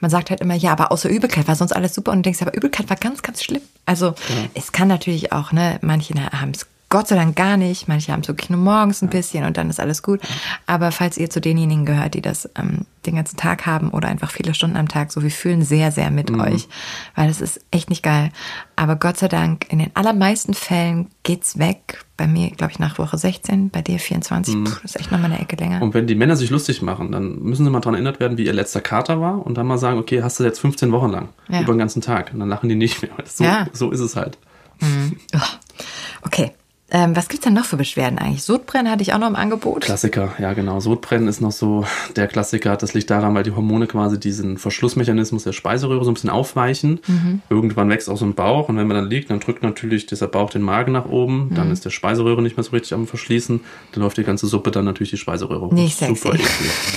man sagt halt immer, ja, aber außer Übelkeit war sonst alles super und du denkst, aber Übelkeit war ganz, ganz schlimm. Also ja. es kann natürlich auch, ne, manche haben es Gott sei Dank gar nicht. Manche haben es wirklich nur morgens ein bisschen und dann ist alles gut. Aber falls ihr zu denjenigen gehört, die das ähm, den ganzen Tag haben oder einfach viele Stunden am Tag, so wir fühlen sehr, sehr mit mhm. euch, weil es ist echt nicht geil. Aber Gott sei Dank, in den allermeisten Fällen geht's weg. Bei mir, glaube ich, nach Woche 16, bei dir 24. Mhm. Das ist echt nochmal eine Ecke länger. Und wenn die Männer sich lustig machen, dann müssen sie mal daran erinnert werden, wie ihr letzter Kater war und dann mal sagen, okay, hast du jetzt 15 Wochen lang ja. über den ganzen Tag. Und dann lachen die nicht mehr. So, ja. so ist es halt. Mhm. Okay, Ähm, was gibt's denn noch für Beschwerden eigentlich? Sodbrennen hatte ich auch noch im Angebot. Klassiker, ja genau. Sodbrennen ist noch so der Klassiker. Das liegt daran, weil die Hormone quasi diesen Verschlussmechanismus der Speiseröhre so ein bisschen aufweichen. Irgendwann wächst auch so ein Bauch und wenn man dann liegt, dann drückt natürlich dieser Bauch den Magen nach oben. Dann ist der Speiseröhre nicht mehr so richtig am Verschließen. Dann läuft die ganze Suppe dann natürlich die Speiseröhre hoch. Nicht sexy. Super.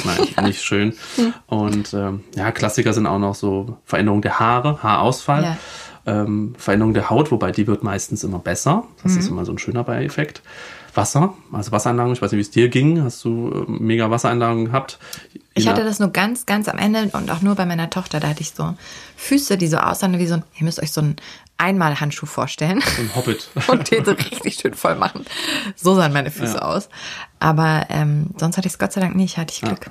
Nein, nicht schön. Und ähm, ja, Klassiker sind auch noch so Veränderung der Haare, Haarausfall. Ja. Ähm, Veränderung der Haut, wobei die wird meistens immer besser. Das Mhm. ist immer so ein schöner Beieffekt. Wasser, also Wassereinlagerung, ich weiß nicht, wie es dir ging. Hast du äh, mega Wassereinlagerung gehabt? Ich Ja. hatte das nur ganz, ganz am Ende und auch nur bei meiner Tochter. Da hatte ich so Füße, die so aussahen wie so ein, ihr müsst euch so einen Einmalhandschuh vorstellen Ein Hobbit. und den so richtig schön voll machen. So sahen meine Füße Ja. aus. Aber ähm, sonst hatte ich es Gott sei Dank nicht, hatte ich Glück.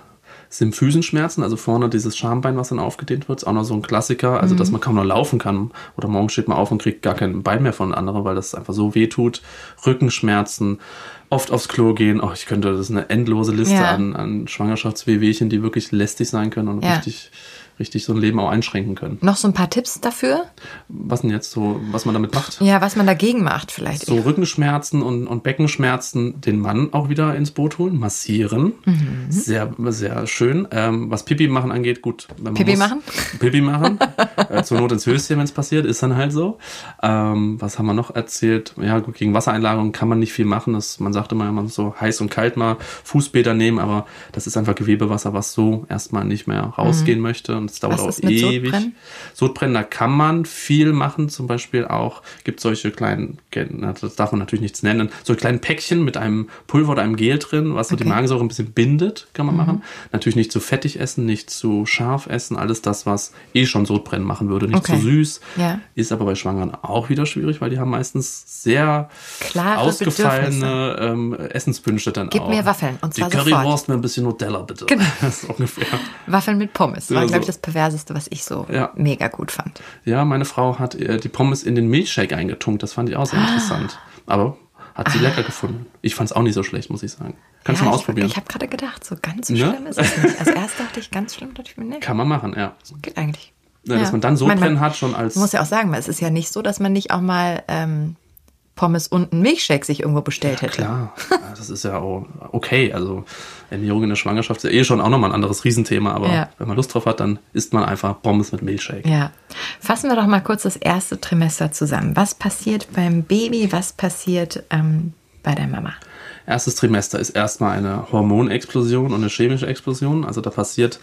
Symphysenschmerzen, also vorne dieses Schambein, was dann aufgedehnt wird, ist auch noch so ein Klassiker. Also, Mhm. dass man kaum noch laufen kann. Oder morgen steht man auf und kriegt gar kein Bein mehr von anderen, weil das einfach so weh tut. Rückenschmerzen, oft aufs Klo gehen. Oh, ich könnte, das ist eine endlose Liste Ja. an, an Schwangerschaftswehwehchen, die wirklich lästig sein können und Ja. richtig, richtig so ein Leben auch einschränken können. Noch so ein paar Tipps dafür? Was denn jetzt so, was man damit macht? Ja, was man dagegen macht vielleicht. So Rückenschmerzen und, und Beckenschmerzen den Mann auch wieder ins Boot holen, massieren. Mhm. Sehr, sehr schön. Ähm, was Pipi machen angeht, gut. Pipi machen? Pipi machen. äh, zur Not ins Höschen, wenn es passiert, ist dann halt so. Ähm, was haben wir noch erzählt? Ja, gut, gegen Wassereinlagerung kann man nicht viel machen. Das, man sagt immer, man muss so heiß und kalt mal Fußbäder nehmen, aber das ist einfach Gewebewasser, was so erstmal nicht mehr rausgehen möchte. Und es dauert Mhm. Auch ewig. Sodbrennen? Sodbrennen, da kann man viel machen. Zum Beispiel auch, gibt solche kleinen, das darf man natürlich nichts nennen, so kleinen Päckchen mit einem Pulver oder einem Gel drin, was so die Okay. Mhm. Magensäure ein bisschen bindet, kann man machen. Natürlich nicht zu fettig essen, nicht zu scharf essen, alles das, was eh schon Sodbrennen machen würde, nicht Okay. zu süß. Ja. Ist aber bei Schwangeren auch wieder schwierig, weil die haben meistens sehr Klare ausgefallene ähm, Essenswünsche dann Gib auch. mir Waffeln, und zwar Die sofort. Currywurst mit ein bisschen Nutella, bitte. Genau. Das ungefähr. Waffeln mit Pommes war, Ja, glaube ich, so. Das perverseste, was ich so Ja. mega gut fand. Ja, meine Frau hat äh, die Pommes in den Milchshake eingetunkt. Das fand ich auch sehr interessant. Aber hat sie lecker gefunden. Ich fand es auch nicht so schlecht, muss ich sagen. Kannst du Ja, mal ich- ausprobieren. Ich habe gerade gedacht, so ganz so Ne? schlimm ist es nicht. Als erst dachte ich, ganz schlimm, dachte ich mir, nee, Kann man machen, ja. geht eigentlich. Ja, Dass man dann so Man- brennen hat, schon als. Muss ja auch sagen, es ist ja nicht so, dass man nicht auch mal ähm, Pommes und einen Milchshake sich irgendwo bestellt hätte. Klar, ja, das ist ja auch okay. Also Ernährung in der Schwangerschaft ist ja eh schon auch nochmal ein anderes Riesenthema. Aber Ja. wenn man Lust drauf hat, dann isst man einfach Pommes mit Milchshake. Ja. Fassen wir doch mal kurz das erste Trimester zusammen. Was passiert beim Baby? Was passiert ähm, bei der Mama? Erstes Trimester ist erstmal eine Hormonexplosion und eine chemische Explosion. Also da passiert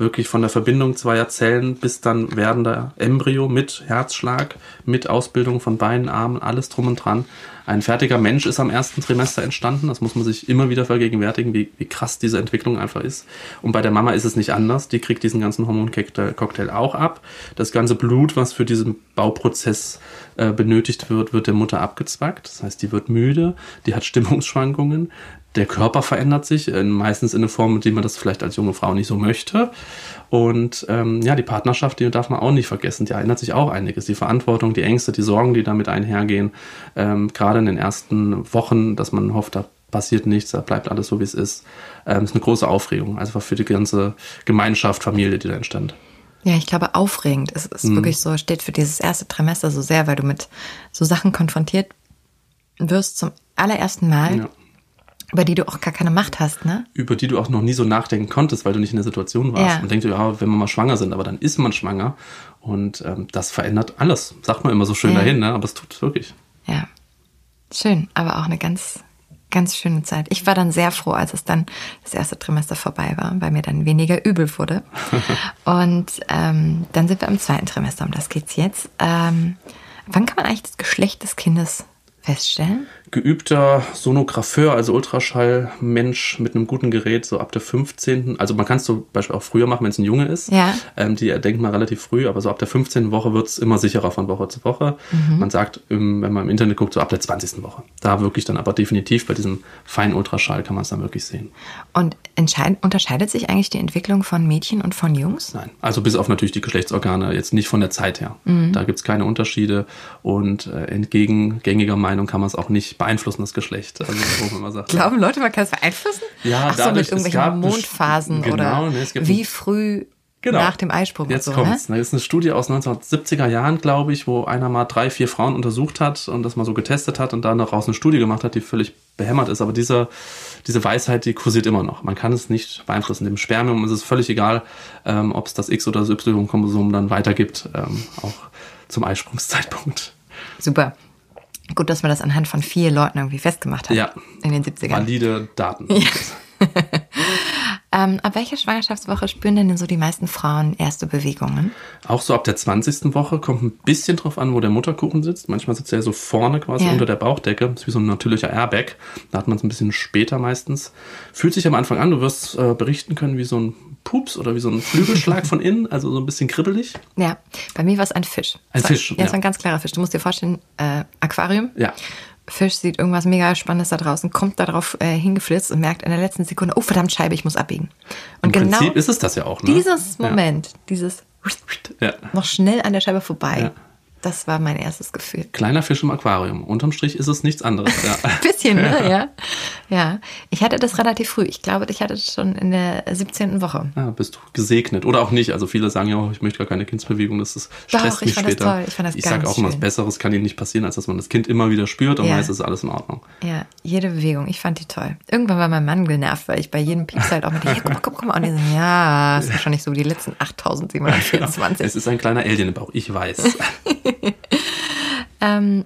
wirklich von der Verbindung zweier Zellen bis dann werdender Embryo mit Herzschlag, mit Ausbildung von Beinen, Armen, alles drum und dran. Ein fertiger Mensch ist am ersten Trimester entstanden. Das muss man sich immer wieder vergegenwärtigen, wie, wie krass diese Entwicklung einfach ist. Und bei der Mama ist es nicht anders. Die kriegt diesen ganzen Hormoncocktail auch ab. Das ganze Blut, was für diesen Bauprozess äh, benötigt wird, wird der Mutter abgezwackt. Das heißt, die wird müde, die hat Stimmungsschwankungen. Der Körper verändert sich, äh, meistens in eine Form, die man das vielleicht als junge Frau nicht so möchte. Und ähm, ja, die Partnerschaft, die darf man auch nicht vergessen. Die ändert sich auch einiges. Die Verantwortung, die Ängste, die Sorgen, die damit einhergehen. Ähm, gerade in den ersten Wochen, dass man hofft, da passiert nichts, da bleibt alles so, wie es ist. Ähm, ist eine große Aufregung. Also für die ganze Gemeinschaft, Familie, die da entstand. Ja, ich glaube, aufregend. Es Mhm. ist wirklich so, steht für dieses erste Trimester so sehr, weil du mit so Sachen konfrontiert wirst zum allerersten Mal, Ja. Über die du auch gar keine Macht hast, ne? über die du auch noch nie so nachdenken konntest, weil du nicht in der Situation warst. Ja. Man denkt, ja, wenn wir mal schwanger sind, aber dann ist man schwanger und ähm, das verändert alles. Sagt man immer so schön Ja. dahin, ne? aber es tut es wirklich. Ja. Schön, aber auch eine ganz, ganz schöne Zeit. Ich war dann sehr froh, als es dann das erste Trimester vorbei war, weil mir dann weniger übel wurde. Und ähm, dann sind wir im zweiten Trimester, um das geht's jetzt. Ähm, wann kann man eigentlich das Geschlecht des Kindes feststellen? Geübter Sonographeur, also Ultraschallmensch mit einem guten Gerät, so ab der 15. Also man kann es zum Beispiel auch früher machen, wenn es ein Junge ist. Ja. Ähm, die denkt man relativ früh, aber so ab der 15. Woche wird es immer sicherer von Woche zu Woche. Mhm. Man sagt, ähm, wenn man im Internet guckt, so ab der 20. Woche. Da wirklich dann aber definitiv bei diesem feinen Ultraschall kann man es dann wirklich sehen. Und unterscheidet sich eigentlich die Entwicklung von Mädchen und von Jungs? Nein, also bis auf natürlich die Geschlechtsorgane, jetzt nicht von der Zeit her. Mhm. Da gibt's keine Unterschiede und äh, entgegen gängiger Meinung kann man es auch nicht beeinflussen, das Geschlecht. Also, man sagt, Glauben Leute, man kann es beeinflussen? Ja, Ach so, dadurch, mit es irgendwelchen Hormonphasen genau, oder ne, es gibt wie früh Genau. Nach dem Eisprung. Jetzt so, kommt's. Ne? Das ist eine Studie aus 1970er Jahren, glaube ich, wo einer mal drei, vier Frauen untersucht hat und das mal so getestet hat und dann daraus eine Studie gemacht hat, die völlig behämmert ist. Aber diese, diese Weisheit, die kursiert immer noch. Man kann es nicht beeinflussen. Dem Spermium ist es völlig egal, ähm, ob es das X- oder das Y-Chromosom dann weitergibt, ähm, auch zum Eisprungszeitpunkt. Super. Gut, dass man das anhand von vier Leuten irgendwie festgemacht hat. Ja. In den 70ern. Valide Daten. Ja. Ähm, ab welcher Schwangerschaftswoche spüren denn so die meisten Frauen erste Bewegungen? Auch so ab der 20. Woche kommt ein bisschen drauf an, wo der Mutterkuchen sitzt. Manchmal sitzt er so vorne quasi ja. unter der Bauchdecke. Das ist wie so ein natürlicher Airbag. Da hat man es ein bisschen später meistens. Fühlt sich am Anfang an, du wirst äh, berichten können, wie so ein Pups oder wie so ein Flügelschlag von innen, also so ein bisschen kribbelig. Ja, bei mir war es ein Fisch. Ein war, Fisch. Ja, ja, es war ein ganz klarer Fisch. Du musst dir vorstellen, äh, Aquarium. Ja. Fisch sieht irgendwas mega Spannendes da draußen, kommt da drauf äh, hingeflitzt und merkt in der letzten Sekunde, oh verdammt Scheibe, ich muss abbiegen. Und Im genau Prinzip ist es das ja auch. Ne? Dieses Moment, ja. dieses ja. noch schnell an der Scheibe vorbei. Ja. Das war mein erstes Gefühl. Kleiner Fisch im Aquarium. Unterm Strich ist es nichts anderes. Ja. Bisschen, ne? Ja. Ja. Ich hatte das relativ früh. Ich glaube, ich hatte das schon in der 17. Woche. Ja, bist du gesegnet. Oder auch nicht. Also viele sagen ja, auch, ich möchte gar keine Kindsbewegung. Das ist stresst Doch, mich später. Das toll. Ich, fand das ich sage auch immer, was Besseres kann ihnen nicht passieren, als dass man das Kind immer wieder spürt und ja. weiß, ist alles in Ordnung. Ja, jede Bewegung. Ich fand die toll. Irgendwann war mein Mann genervt, weil ich bei jedem Pieps halt auch mit, hey, guck mal, guck mal. Und die sagen, ja, das ist wahrscheinlich so die letzten 8724. es ist ein kleiner Alien im Bauch. Ich weiß. Ähm,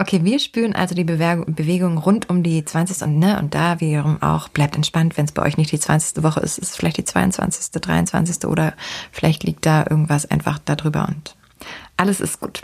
okay, wir spüren also die Bewegung rund um die 20. und ne, und da wiederum auch bleibt entspannt, wenn es bei euch nicht die 20. Woche ist, ist es vielleicht die 22., 23. oder vielleicht liegt da irgendwas einfach darüber und alles ist gut.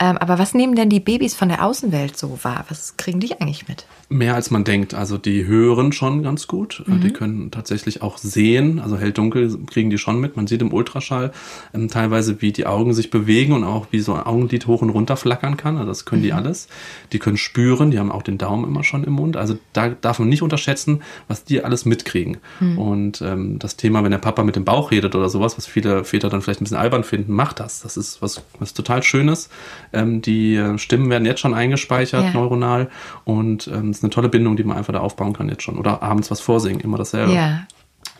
Ähm, aber was nehmen denn die Babys von der Außenwelt so wahr? Was kriegen die eigentlich mit? Mehr als man denkt. Also die hören schon ganz gut. Mhm. Die können tatsächlich auch sehen. Also hell-dunkel kriegen die schon mit. Man sieht im Ultraschall ähm, teilweise, wie die Augen sich bewegen und auch wie so ein Augenlid hoch und runter flackern kann. Also das können mhm. die alles. Die können spüren. Die haben auch den Daumen immer schon im Mund. Also da darf man nicht unterschätzen, was die alles mitkriegen. Mhm. Und ähm, das Thema, wenn der Papa mit dem Bauch redet oder sowas, was viele Väter dann vielleicht ein bisschen albern finden, macht das. Das ist was, was total Schönes. Ähm, die äh, Stimmen werden jetzt schon eingespeichert ja. neuronal und ähm, ist eine tolle Bindung, die man einfach da aufbauen kann jetzt schon. Oder abends was vorsingen, immer dasselbe. Ja.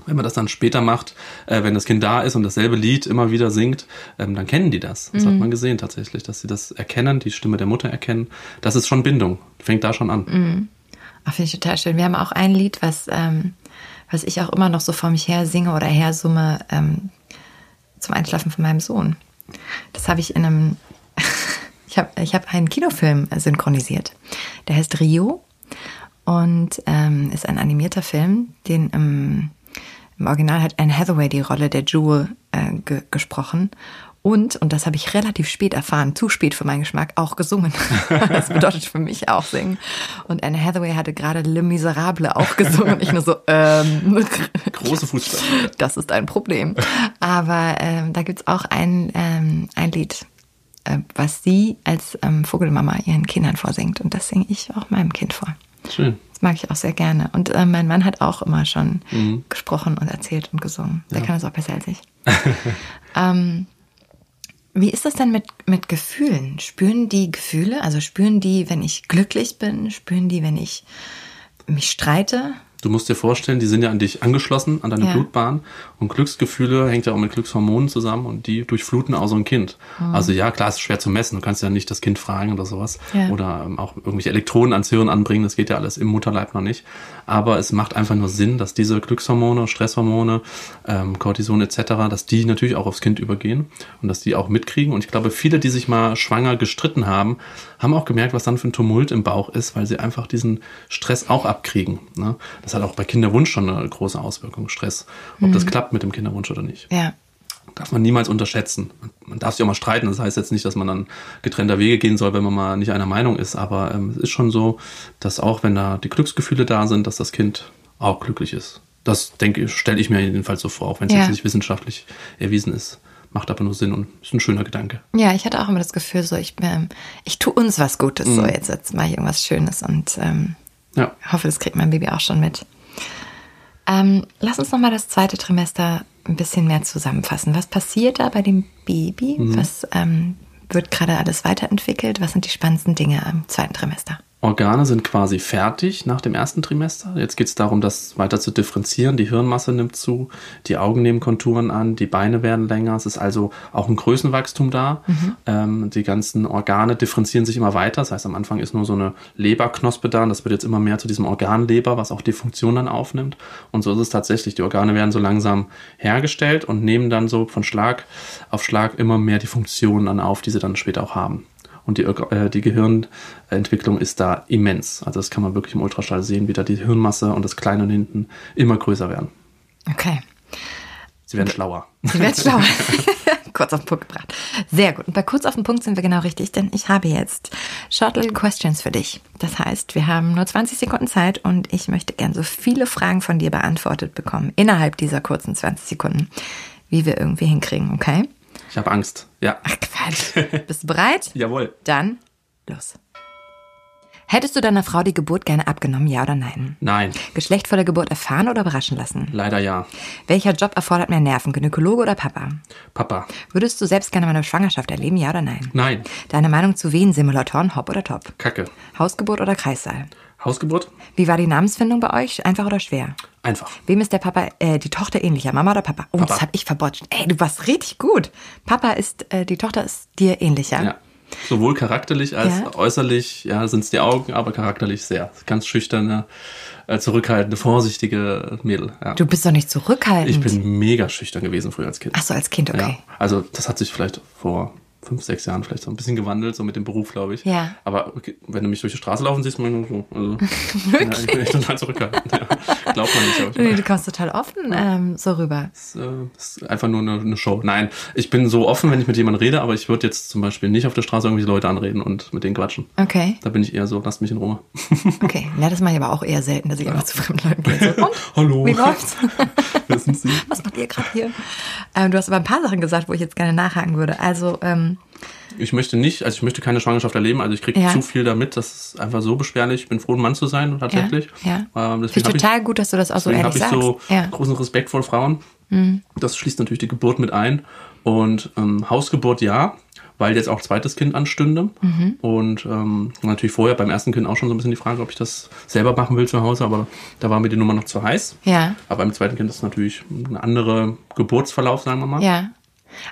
Wenn man das dann später macht, äh, wenn das Kind da ist und dasselbe Lied immer wieder singt, ähm, dann kennen die das. Das mhm. hat man gesehen tatsächlich, dass sie das erkennen, die Stimme der Mutter erkennen. Das ist schon Bindung. Fängt da schon an. Mhm. Finde ich total schön. Wir haben auch ein Lied, was, ähm, was ich auch immer noch so vor mich her singe oder her summe ähm, zum Einschlafen von meinem Sohn. Das habe ich in einem ich habe ich hab einen Kinofilm synchronisiert. Der heißt Rio und ähm, ist ein animierter Film, den im, im Original hat Anne Hathaway die Rolle der Jewel äh, ge gesprochen. Und, und das habe ich relativ spät erfahren, zu spät für meinen Geschmack, auch gesungen. das bedeutet für mich auch singen. Und Anne Hathaway hatte gerade Le Miserable auch gesungen. Ich nur so, ähm, Große Fußstapfen. Das ist ein Problem. Aber ähm, da gibt's auch ein, ähm, ein Lied, äh, was sie als ähm, Vogelmama ihren Kindern vorsingt. Und das singe ich auch meinem Kind vor. Schön. Das mag ich auch sehr gerne. Und äh, mein Mann hat auch immer schon mhm. gesprochen und erzählt und gesungen. Der ja. kann das auch besser als ich. ähm, wie ist das denn mit, mit Gefühlen? Spüren die Gefühle? Also spüren die, wenn ich glücklich bin? Spüren die, wenn ich mich streite? Du musst dir vorstellen, die sind ja an dich angeschlossen, an deine ja. Blutbahn. Und Glücksgefühle hängt ja auch mit Glückshormonen zusammen und die durchfluten auch so ein Kind. Mhm. Also ja, klar, es ist schwer zu messen. Du kannst ja nicht das Kind fragen oder sowas. Ja. Oder ähm, auch irgendwelche Elektronen ans Hirn anbringen. Das geht ja alles im Mutterleib noch nicht. Aber es macht einfach nur Sinn, dass diese Glückshormone, Stresshormone, ähm, Cortison etc., dass die natürlich auch aufs Kind übergehen und dass die auch mitkriegen. Und ich glaube, viele, die sich mal schwanger gestritten haben, haben auch gemerkt, was dann für ein Tumult im Bauch ist, weil sie einfach diesen Stress auch abkriegen. Ne? Das hat auch bei Kinderwunsch schon eine große Auswirkung, Stress. Ob mhm. das klappt mit dem Kinderwunsch oder nicht. Ja. Darf man niemals unterschätzen. Man darf sich auch mal streiten. Das heißt jetzt nicht, dass man dann getrennter Wege gehen soll, wenn man mal nicht einer Meinung ist. Aber ähm, es ist schon so, dass auch wenn da die Glücksgefühle da sind, dass das Kind auch glücklich ist. Das denke ich, stelle ich mir jedenfalls so vor, auch wenn es ja. jetzt nicht wissenschaftlich erwiesen ist macht aber nur Sinn und ist ein schöner Gedanke. Ja, ich hatte auch immer das Gefühl, so ich, ähm, ich tue uns was Gutes, mhm. so jetzt, jetzt mache ich irgendwas Schönes und ähm, ja. hoffe, das kriegt mein Baby auch schon mit. Ähm, lass uns nochmal das zweite Trimester ein bisschen mehr zusammenfassen. Was passiert da bei dem Baby? Mhm. Was ähm, wird gerade alles weiterentwickelt? Was sind die spannendsten Dinge im zweiten Trimester? Organe sind quasi fertig nach dem ersten Trimester. Jetzt geht es darum, das weiter zu differenzieren. Die Hirnmasse nimmt zu, die Augen nehmen Konturen an, die Beine werden länger. Es ist also auch ein Größenwachstum da. Mhm. Ähm, die ganzen Organe differenzieren sich immer weiter. Das heißt, am Anfang ist nur so eine Leberknospe da. Und das wird jetzt immer mehr zu diesem Organleber, was auch die Funktion dann aufnimmt. Und so ist es tatsächlich. Die Organe werden so langsam hergestellt und nehmen dann so von Schlag auf Schlag immer mehr die Funktionen dann auf, die sie dann später auch haben. Und die, äh, die Gehirnentwicklung ist da immens. Also das kann man wirklich im Ultraschall sehen, wie da die Hirnmasse und das Kleine und hinten immer größer werden. Okay. Sie werden schlauer. Sie werden schlauer. kurz auf den Punkt gebracht. Sehr gut. Und bei kurz auf den Punkt sind wir genau richtig, denn ich habe jetzt Short Little Questions für dich. Das heißt, wir haben nur 20 Sekunden Zeit und ich möchte gern so viele Fragen von dir beantwortet bekommen innerhalb dieser kurzen 20 Sekunden, wie wir irgendwie hinkriegen, okay? Ich habe Angst. Ja. Ach Quatsch. Bist du bereit? Jawohl. Dann los. Hättest du deiner Frau die Geburt gerne abgenommen, ja oder nein? Nein. Geschlecht vor der Geburt erfahren oder überraschen lassen? Leider ja. Welcher Job erfordert mehr Nerven, Gynäkologe oder Papa? Papa. Würdest du selbst gerne mal eine Schwangerschaft erleben, ja oder nein? Nein. Deine Meinung zu Wehensimulatoren, hopp oder top? Kacke. Hausgeburt oder Kreissaal? Hausgeburt? Wie war die Namensfindung bei euch? Einfach oder schwer? Einfach. Wem ist der Papa, äh, die Tochter ähnlicher? Mama oder Papa? Oh, Papa. das hab ich verbotscht. Ey, du warst richtig gut. Papa ist, äh, die Tochter ist dir ähnlicher. Ja. Sowohl charakterlich als Ja. äußerlich, ja, sind es die Augen, aber charakterlich sehr. Ganz schüchterne, äh, zurückhaltende, vorsichtige Mädel. Ja. Du bist doch nicht zurückhaltend. Ich bin mega schüchtern gewesen früher als Kind. Ach so, als Kind, okay. Ja. Also das hat sich vielleicht vor fünf, sechs Jahren vielleicht so ein bisschen gewandelt, so mit dem Beruf, glaube ich. Ja. Aber okay, wenn du mich durch die Straße laufen siehst, man so, also, ja, ich bin echt total zurückhaltend. Ja. Glaubt man nicht. Aber Nee, du kommst total offen ähm, so rüber. das, äh, das ist einfach nur eine, eine Show. Nein, ich bin so offen, wenn ich mit jemandem rede, aber ich würde jetzt zum Beispiel nicht auf der Straße irgendwelche Leute anreden und mit denen quatschen. Okay, Da bin ich eher so, lasst mich in Ruhe. okay. Ja, das mache ich aber auch eher selten, dass ich einfach zu fremden Leuten gehe. So, und, Hallo. wie läuft's? Sind Sie? Was macht ihr gerade hier? Ähm, du hast aber ein paar Sachen gesagt, wo ich jetzt gerne nachhaken würde. Also, ähm, Ich möchte nicht, also ich möchte keine Schwangerschaft erleben, also ich kriege Ja. zu viel damit, das ist einfach so beschwerlich. Ich bin froh, ein Mann zu sein, tatsächlich. Ja, ja. Ähm, finde ich total gut, dass du das auch so ehrlich habe ich sagst. so ja. Mhm. großen Respekt vor Frauen. Das schließt natürlich die Geburt mit ein. Und ähm, Hausgeburt ja, weil jetzt auch zweites Kind anstünde. Mhm. Und ähm, natürlich vorher beim ersten Kind auch schon so ein bisschen die Frage, ob ich das selber machen will zu Hause, aber da war mir die Nummer noch zu heiß. ja, Aber beim zweiten Kind ist es natürlich ein anderer Geburtsverlauf, sagen wir mal. ja.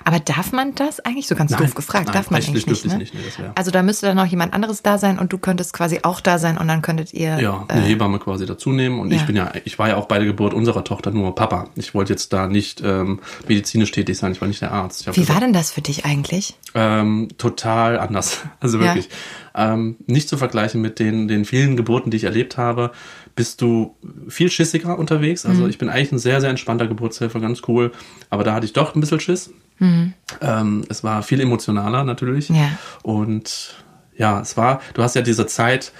Aber darf man das eigentlich so ganz Nein, doof gefragt? nein, darf man eigentlich nicht, ne? nicht, nee, Also da müsste dann noch jemand anderes da sein und du könntest quasi auch da sein und dann könntet ihr. Ja, eine äh, Hebamme quasi dazu nehmen. Und ja. ich bin ja, ich war ja auch bei der Geburt unserer Tochter nur Papa. Ich wollte jetzt da nicht ähm, medizinisch tätig sein, ich war nicht der Arzt. Wie gesagt, war denn das für dich eigentlich? Ähm, total anders. Also wirklich. Ähm, nicht zu vergleichen mit den, den vielen Geburten, die ich erlebt habe, bist du viel schissiger unterwegs. Mhm. Also ich bin eigentlich ein sehr, sehr entspannter Geburtshelfer, ganz cool. Aber da hatte ich doch ein bisschen Schiss. Ähm, es war viel emotionaler natürlich. Mhm. Ja. Und ja, es war, du hast ja diese Zeit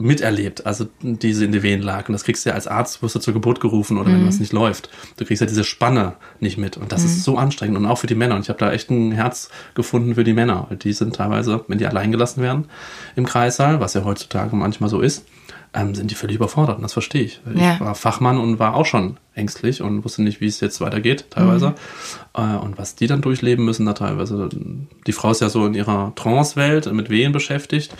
miterlebt, also diese in die Wehen lag. Und das kriegst du ja als Arzt, wirst du zur Geburt gerufen oder Mhm. wenn was nicht läuft. Du kriegst ja diese Spanne nicht mit. Und das ist so anstrengend und auch für die Männer. Und ich habe da echt ein Herz gefunden für die Männer. Weil Die sind teilweise, wenn die allein gelassen werden im Kreissaal, was ja heutzutage manchmal so ist, ähm, sind die völlig überfordert. Und das verstehe ich. Ja. Ich war Fachmann und war auch schon ängstlich und wusste nicht, wie es jetzt weitergeht, teilweise. Äh, und was die dann durchleben müssen, da teilweise. Die Frau ist ja so in ihrer Trance-Welt mit Wehen beschäftigt.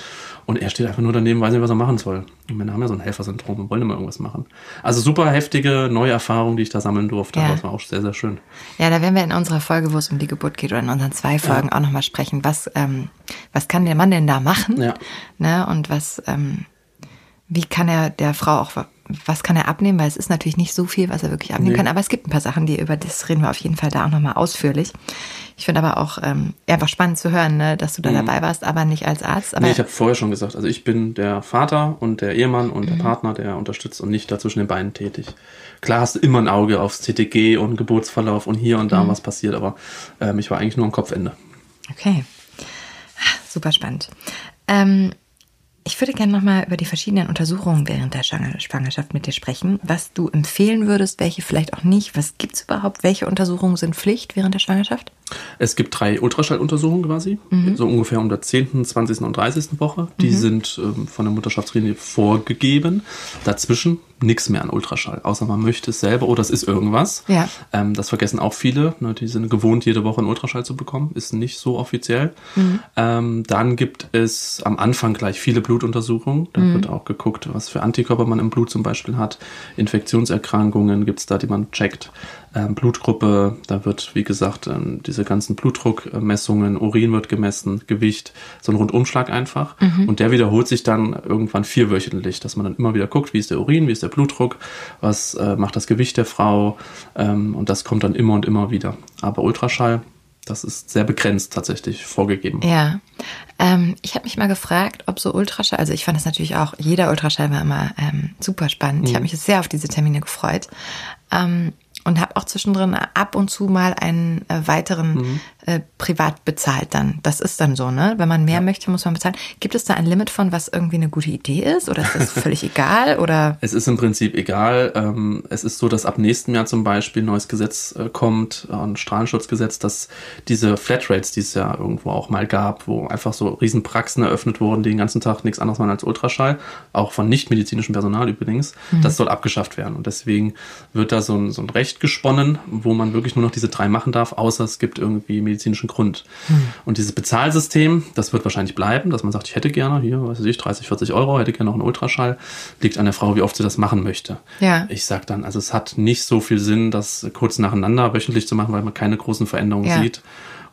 Und er steht einfach nur daneben, weiß nicht, was er machen soll. Und Männer haben ja so ein Helfersyndrom und wollen immer irgendwas machen. Also super heftige neue Erfahrungen, die ich da sammeln durfte. Ja. Aber es war auch sehr, sehr schön. Ja, da werden wir in unserer Folge, wo es um die Geburt geht, oder in unseren zwei Folgen auch nochmal sprechen. Was, ähm, was kann der Mann denn da machen? Ja. Ne? Und was, ähm, wie kann er der Frau auch, was kann er abnehmen? Weil es ist natürlich nicht so viel, was er wirklich abnehmen Nee. kann. Aber es gibt ein paar Sachen, die über das reden wir auf jeden Fall da auch nochmal ausführlich. Ich finde aber auch ähm, einfach spannend zu hören, ne, dass du da dabei warst, aber nicht als Arzt. Aber Mhm. Nee, ich habe vorher schon gesagt, also ich bin der Vater und der Ehemann und Mhm. der Partner, der unterstützt und nicht da zwischen den Beinen tätig. Klar hast du immer ein Auge aufs TTG und Geburtsverlauf und hier Mhm. und da was passiert, aber ähm, ich war eigentlich nur am Kopfende. Okay. Super spannend. Ähm, ich würde gerne nochmal über die verschiedenen Untersuchungen während der Schwanger- Schwangerschaft mit dir sprechen. Was du empfehlen würdest, welche vielleicht auch nicht. Was gibt's überhaupt? Welche Untersuchungen sind Pflicht während der Schwangerschaft? Es gibt drei Ultraschalluntersuchungen quasi, Mhm. so ungefähr um der 10., 20. und 30. Woche. Die sind ähm, von der Mutterschaftslinie vorgegeben. Dazwischen nichts mehr an Ultraschall, außer man möchte es selber oder es ist irgendwas. Ja. Ähm, das vergessen auch viele. Ne, die sind gewohnt, jede Woche einen Ultraschall zu bekommen. Ist nicht so offiziell. Mhm. Ähm, dann gibt es am Anfang gleich viele Blutuntersuchungen. Da Mhm. wird auch geguckt, was für Antikörper man im Blut zum Beispiel hat. Infektionserkrankungen gibt es da, die man checkt. Ähm, Blutgruppe, da wird, wie gesagt, ähm, diese ganzen Blutdruckmessungen, Urin wird gemessen, Gewicht, so ein Rundumschlag einfach. Mhm. Und der wiederholt sich dann irgendwann vierwöchentlich, dass man dann immer wieder guckt, wie ist der Urin, wie ist der Blutdruck, was äh, macht das Gewicht der Frau. Ähm, und das kommt dann immer und immer wieder. Aber Ultraschall, das ist sehr begrenzt tatsächlich vorgegeben. Ja. Ähm, ich habe mich mal gefragt, ob so Ultraschall, also ich fand das natürlich auch, jeder Ultraschall war immer ähm, super spannend. Ich habe mich sehr auf diese Termine gefreut. Ähm, und habe auch zwischendrin ab und zu mal einen äh, weiteren äh, privat bezahlt dann. Das ist dann so, ne? Wenn man mehr möchte, muss man bezahlen. Gibt es da ein Limit von, was irgendwie eine gute Idee ist? Oder ist das völlig egal? Oder Es ist im Prinzip egal. Ähm, es ist so, dass ab nächstem Jahr zum Beispiel ein neues Gesetz äh, kommt, äh, ein Strahlenschutzgesetz, dass diese Flatrates, die es ja irgendwo auch mal gab, wo einfach so riesen Praxen eröffnet wurden, die den ganzen Tag nichts anderes machen als Ultraschall, auch von nicht-medizinischem Personal übrigens, das soll abgeschafft werden. Und deswegen wird da so ein, so ein Recht gesponnen, wo man wirklich nur noch diese drei machen darf, außer es gibt irgendwie medizinischen Grund. Und dieses Bezahlsystem, das wird wahrscheinlich bleiben, dass man sagt, ich hätte gerne hier, weiß ich, 30, 40 Euro, hätte gerne noch einen Ultraschall, liegt an der Frau, wie oft sie das machen möchte. Ja. Ich sag dann, also es hat nicht so viel Sinn, das kurz nacheinander wöchentlich zu machen, weil man keine großen Veränderungen Ja. sieht.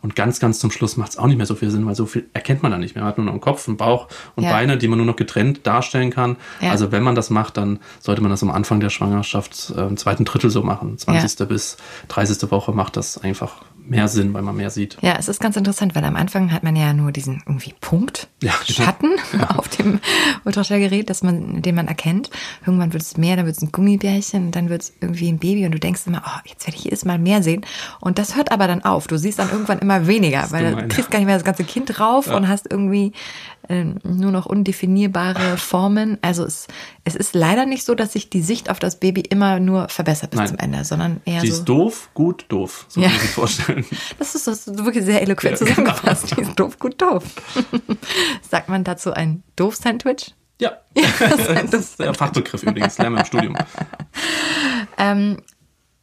Und ganz, ganz zum Schluss macht es auch nicht mehr so viel Sinn, weil so viel erkennt man da nicht mehr. Man hat nur noch einen Kopf, einen Bauch und Ja. Beine, die man nur noch getrennt darstellen kann. Ja. Also wenn man das macht, dann sollte man das am Anfang der Schwangerschaft äh, im zweiten Drittel so machen. 20. bis 30. Woche macht das einfach mehr Sinn, weil man mehr sieht. Ja, es ist ganz interessant, weil am Anfang hat man ja nur diesen irgendwie Punkt, Ja, genau. Schatten auf dem Ultraschallgerät, dass man, den man erkennt. Irgendwann wird es mehr, dann wird es ein Gummibärchen, dann wird es irgendwie ein Baby und du denkst immer, oh, jetzt werde ich jedes Mal mehr sehen. Und das hört aber dann auf. Du siehst dann irgendwann immer weniger, weil gemein. du kriegst gar nicht mehr das ganze Kind drauf und hast irgendwie nur noch undefinierbare Formen. Also es, es ist leider nicht so, dass sich die Sicht auf das Baby immer nur verbessert bis Nein. zum Ende, sondern eher Die so. ist doof, gut, doof. So Ja. kann man sich vorstellen. Das ist, das ist wirklich sehr eloquent Ja, genau. zusammengefasst. Die ist doof, gut doof. Sagt man dazu ein Doof-Sandwich? Ja, das ist der Fachbegriff übrigens, lernen wir im Studium. Ähm,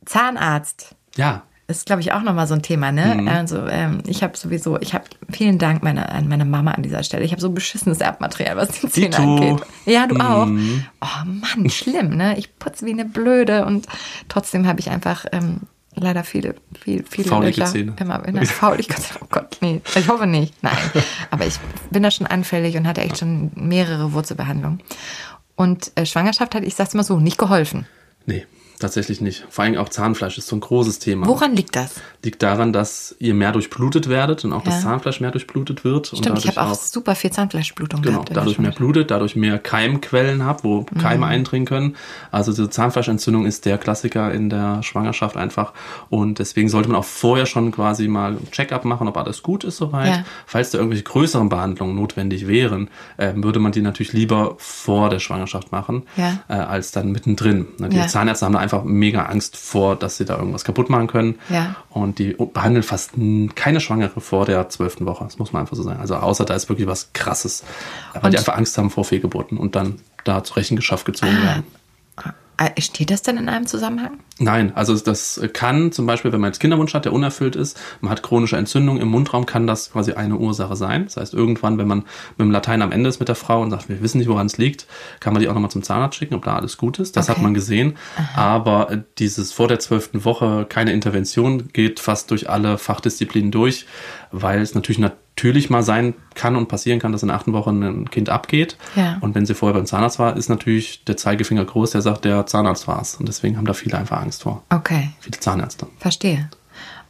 Zahnarzt Ja, ist, glaube ich, auch nochmal so ein Thema, ne? Mhm. Also ähm, ich habe sowieso, ich habe vielen Dank meine, an meine Mama an dieser Stelle. Ich habe so beschissenes Erbmaterial, was die Zähne angeht. Ja, du auch. Mhm. Oh Mann, schlimm, ne? Ich putze wie eine Blöde und trotzdem habe ich einfach ähm, leider viele, viel, viele Faulige Löcher. Zähne. Immer, immer faulig. Gott, oh Gott, nee. Ich hoffe nicht. Nein. Aber ich bin da schon anfällig und hatte echt schon mehrere Wurzelbehandlungen. Und äh, Schwangerschaft hat, ich sag's mal so, nicht geholfen. nee, tatsächlich nicht. Vor allem auch Zahnfleisch ist so ein großes Thema. Woran liegt das? Liegt daran, dass ihr mehr durchblutet werdet und auch Ja. das Zahnfleisch mehr durchblutet wird. Stimmt, ich habe auch, super viel Zahnfleischblutung Genau, gehabt. dadurch mehr blutet, dadurch mehr Keimquellen habt, wo Keime Mhm. eindringen können. Also diese Zahnfleischentzündung ist der Klassiker in der Schwangerschaft einfach. Und deswegen sollte man auch vorher schon quasi mal ein Check-up machen, ob alles gut ist soweit. Ja. Falls da irgendwelche größeren Behandlungen notwendig wären, ähm, würde man die natürlich lieber vor der Schwangerschaft machen, Ja. äh, als dann mittendrin. Ne, Die. Zahnärzte haben da einfach mega Angst vor, dass sie da irgendwas kaputt machen können. Ja. Und die behandeln fast keine Schwangere vor der zwölften Woche. Das muss man einfach so sagen. Also außer da ist wirklich was Krasses. Weil Und- die einfach Angst haben vor Fehlgeburten und dann da zur Rechenschaft gezogen Ah. werden. Äh, Steht das denn in einem Zusammenhang? Nein, also das kann zum Beispiel, wenn man jetzt Kinderwunsch hat, der unerfüllt ist, man hat chronische Entzündung im Mundraum, kann das quasi eine Ursache sein. Das heißt, irgendwann, wenn man mit dem Latein am Ende ist mit der Frau und sagt, wir wissen nicht, woran es liegt, kann man die auch nochmal zum Zahnarzt schicken, ob da alles gut ist. Das Okay. hat man gesehen. Aber äh, dieses vor der zwölften Woche keine Intervention geht fast durch alle Fachdisziplinen durch, weil es natürlich natürlich mal sein kann und passieren kann, dass in der achten Woche ein Kind abgeht. Ja. Und wenn sie vorher beim Zahnarzt war, ist natürlich der Zeigefinger groß, der sagt, der Zahnarzt war es. Und deswegen haben da viele einfach Angst vor. Okay, Viele Zahnärzte. verstehe.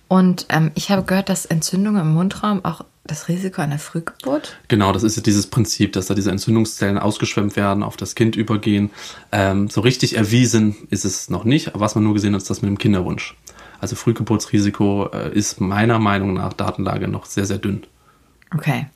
Und ähm, ich habe gehört, dass Entzündungen im Mundraum auch das Risiko einer Frühgeburt. Genau, das ist ja dieses Prinzip, dass da diese Entzündungszellen ausgeschwemmt werden, auf das Kind übergehen. Ähm, so richtig erwiesen ist es noch nicht. Aber was man nur gesehen hat, ist das mit dem Kinderwunsch. Also Frühgeburtsrisiko äh, ist meiner Meinung nach Datenlage noch sehr, sehr dünn. Okay.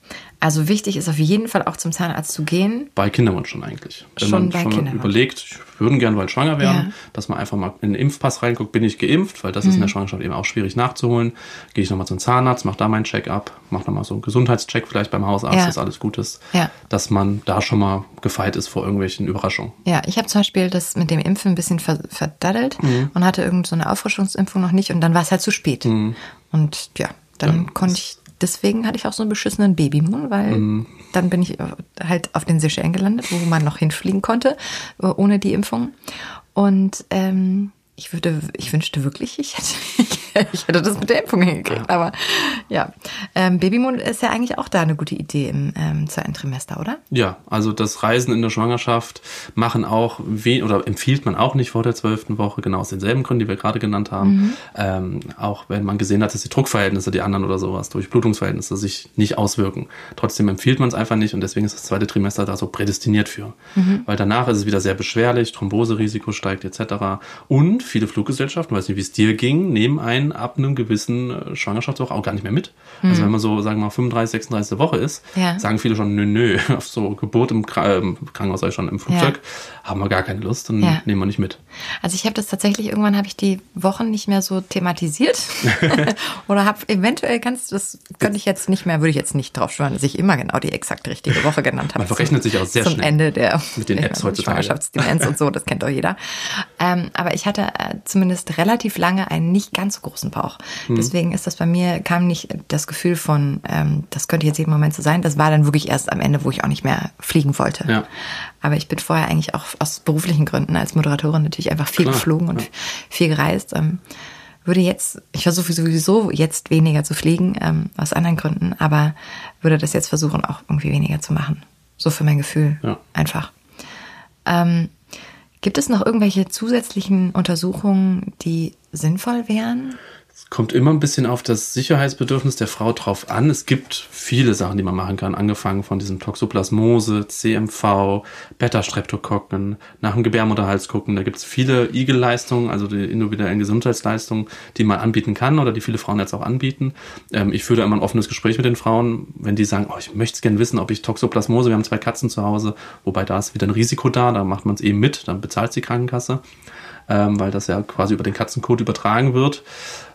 Also wichtig ist auf jeden Fall auch zum Zahnarzt zu gehen. Bei Kinderwunsch schon eigentlich. Wenn Schon man bei schon Kinderwunsch. überlegt, ich würde gerne bald schwanger werden, Ja. dass man einfach mal in den Impfpass reinguckt, bin ich geimpft, weil das ist in Mhm. der Schwangerschaft eben auch schwierig nachzuholen. Gehe ich nochmal zum Zahnarzt, mache da meinen Check-up, mache nochmal so einen Gesundheitscheck vielleicht beim Hausarzt, Ja. dass alles gut ist. Ja. Dass man da schon mal gefeit ist vor irgendwelchen Überraschungen. Ja, ich habe zum Beispiel das mit dem Impfen ein bisschen ver verdaddelt Mhm. und hatte irgend so eine Auffrischungsimpfung noch nicht und dann war es halt zu spät. Mhm. Und ja, dann Ja, konnte ich, deswegen hatte ich auch so einen beschissenen Babymund, weil Mhm. dann bin ich halt auf den Seychellen gelandet, wo man noch hinfliegen konnte, äh, ohne die Impfung. Und ähm, ich würde, ich wünschte wirklich, ich hätte, ich hätte das mit der Impfung hingekriegt. Aber ja, ähm, Babymund ist ja eigentlich auch da eine gute Idee im ähm, zweiten Trimester, oder? Ja, also das Reisen in der Schwangerschaft machen auch oder empfiehlt man auch nicht vor der zwölften Woche, genau aus denselben Gründen, die wir gerade genannt haben. Mhm. Ähm, auch wenn man gesehen hat, dass die Druckverhältnisse, die anderen oder sowas, Durchblutungsverhältnisse sich nicht auswirken. Trotzdem empfiehlt man es einfach nicht und deswegen ist das zweite Trimester da so prädestiniert für. Mhm. Weil danach ist es wieder sehr beschwerlich, Thromboserisiko steigt etc. Und viele Fluggesellschaften, weiß nicht, wie es dir ging, nehmen einen ab einem gewissen äh, Schwangerschaftswoche auch gar nicht mehr mit. Also wenn man so, sagen wir mal, 35, 36. Woche ist, Mhm. Ja. sagen viele schon, nö, nö, auf so Geburt im, Kra im Krankenhaus, ich schon, im Flugzeug, haben wir gar keine Lust und Ja. nehmen wir nicht mit. Also ich habe das tatsächlich, irgendwann habe ich die Wochen nicht mehr so thematisiert. Oder habe eventuell kannst das könnte ich jetzt nicht mehr, würde ich jetzt nicht drauf schwören, dass ich immer genau die exakt richtige Woche genannt habe. Man verrechnet Zum- sich auch sehr zum schnell. Ende der Mit den Apps heutzutage. Schwangerschaftsdemenz und so, das kennt doch jeder. Ähm, aber ich hatte äh, zumindest relativ lange einen nicht ganz so großen Bauch. Hm. Deswegen ist das bei mir, kam nicht das Gefühl von, ähm, das könnte jetzt jeden Moment so sein. Das war dann wirklich erst am Ende, wo ich auch nicht mehr fliegen wollte. Ja. Aber ich bin vorher eigentlich auch aus beruflichen Gründen als Moderatorin natürlich einfach viel Klar, geflogen und ja. viel gereist. Ähm, würde jetzt, ich versuche sowieso jetzt weniger zu fliegen, ähm, aus anderen Gründen, aber würde das jetzt versuchen, auch irgendwie weniger zu machen. So für mein Gefühl. Ja. Einfach. Ähm, gibt es noch irgendwelche zusätzlichen Untersuchungen, die sinnvoll wären? Es kommt immer ein bisschen auf das Sicherheitsbedürfnis der Frau drauf an. Es gibt viele Sachen, die man machen kann, angefangen von diesem Toxoplasmose, CMV, Beta-Streptokokken, nach dem Gebärmutterhals gucken. Da gibt es viele Igel-Leistungen, also die individuellen Gesundheitsleistungen, die man anbieten kann oder die viele Frauen jetzt auch anbieten. Ähm, ich führe da immer ein offenes Gespräch mit den Frauen, wenn die sagen, oh, ich möchte es gerne wissen, ob ich Toxoplasmose, wir haben zwei Katzen zu Hause, wobei da ist wieder ein Risiko da, da macht man es eben mit, dann bezahlt die Krankenkasse, ähm, weil das ja quasi über den Katzencode übertragen wird.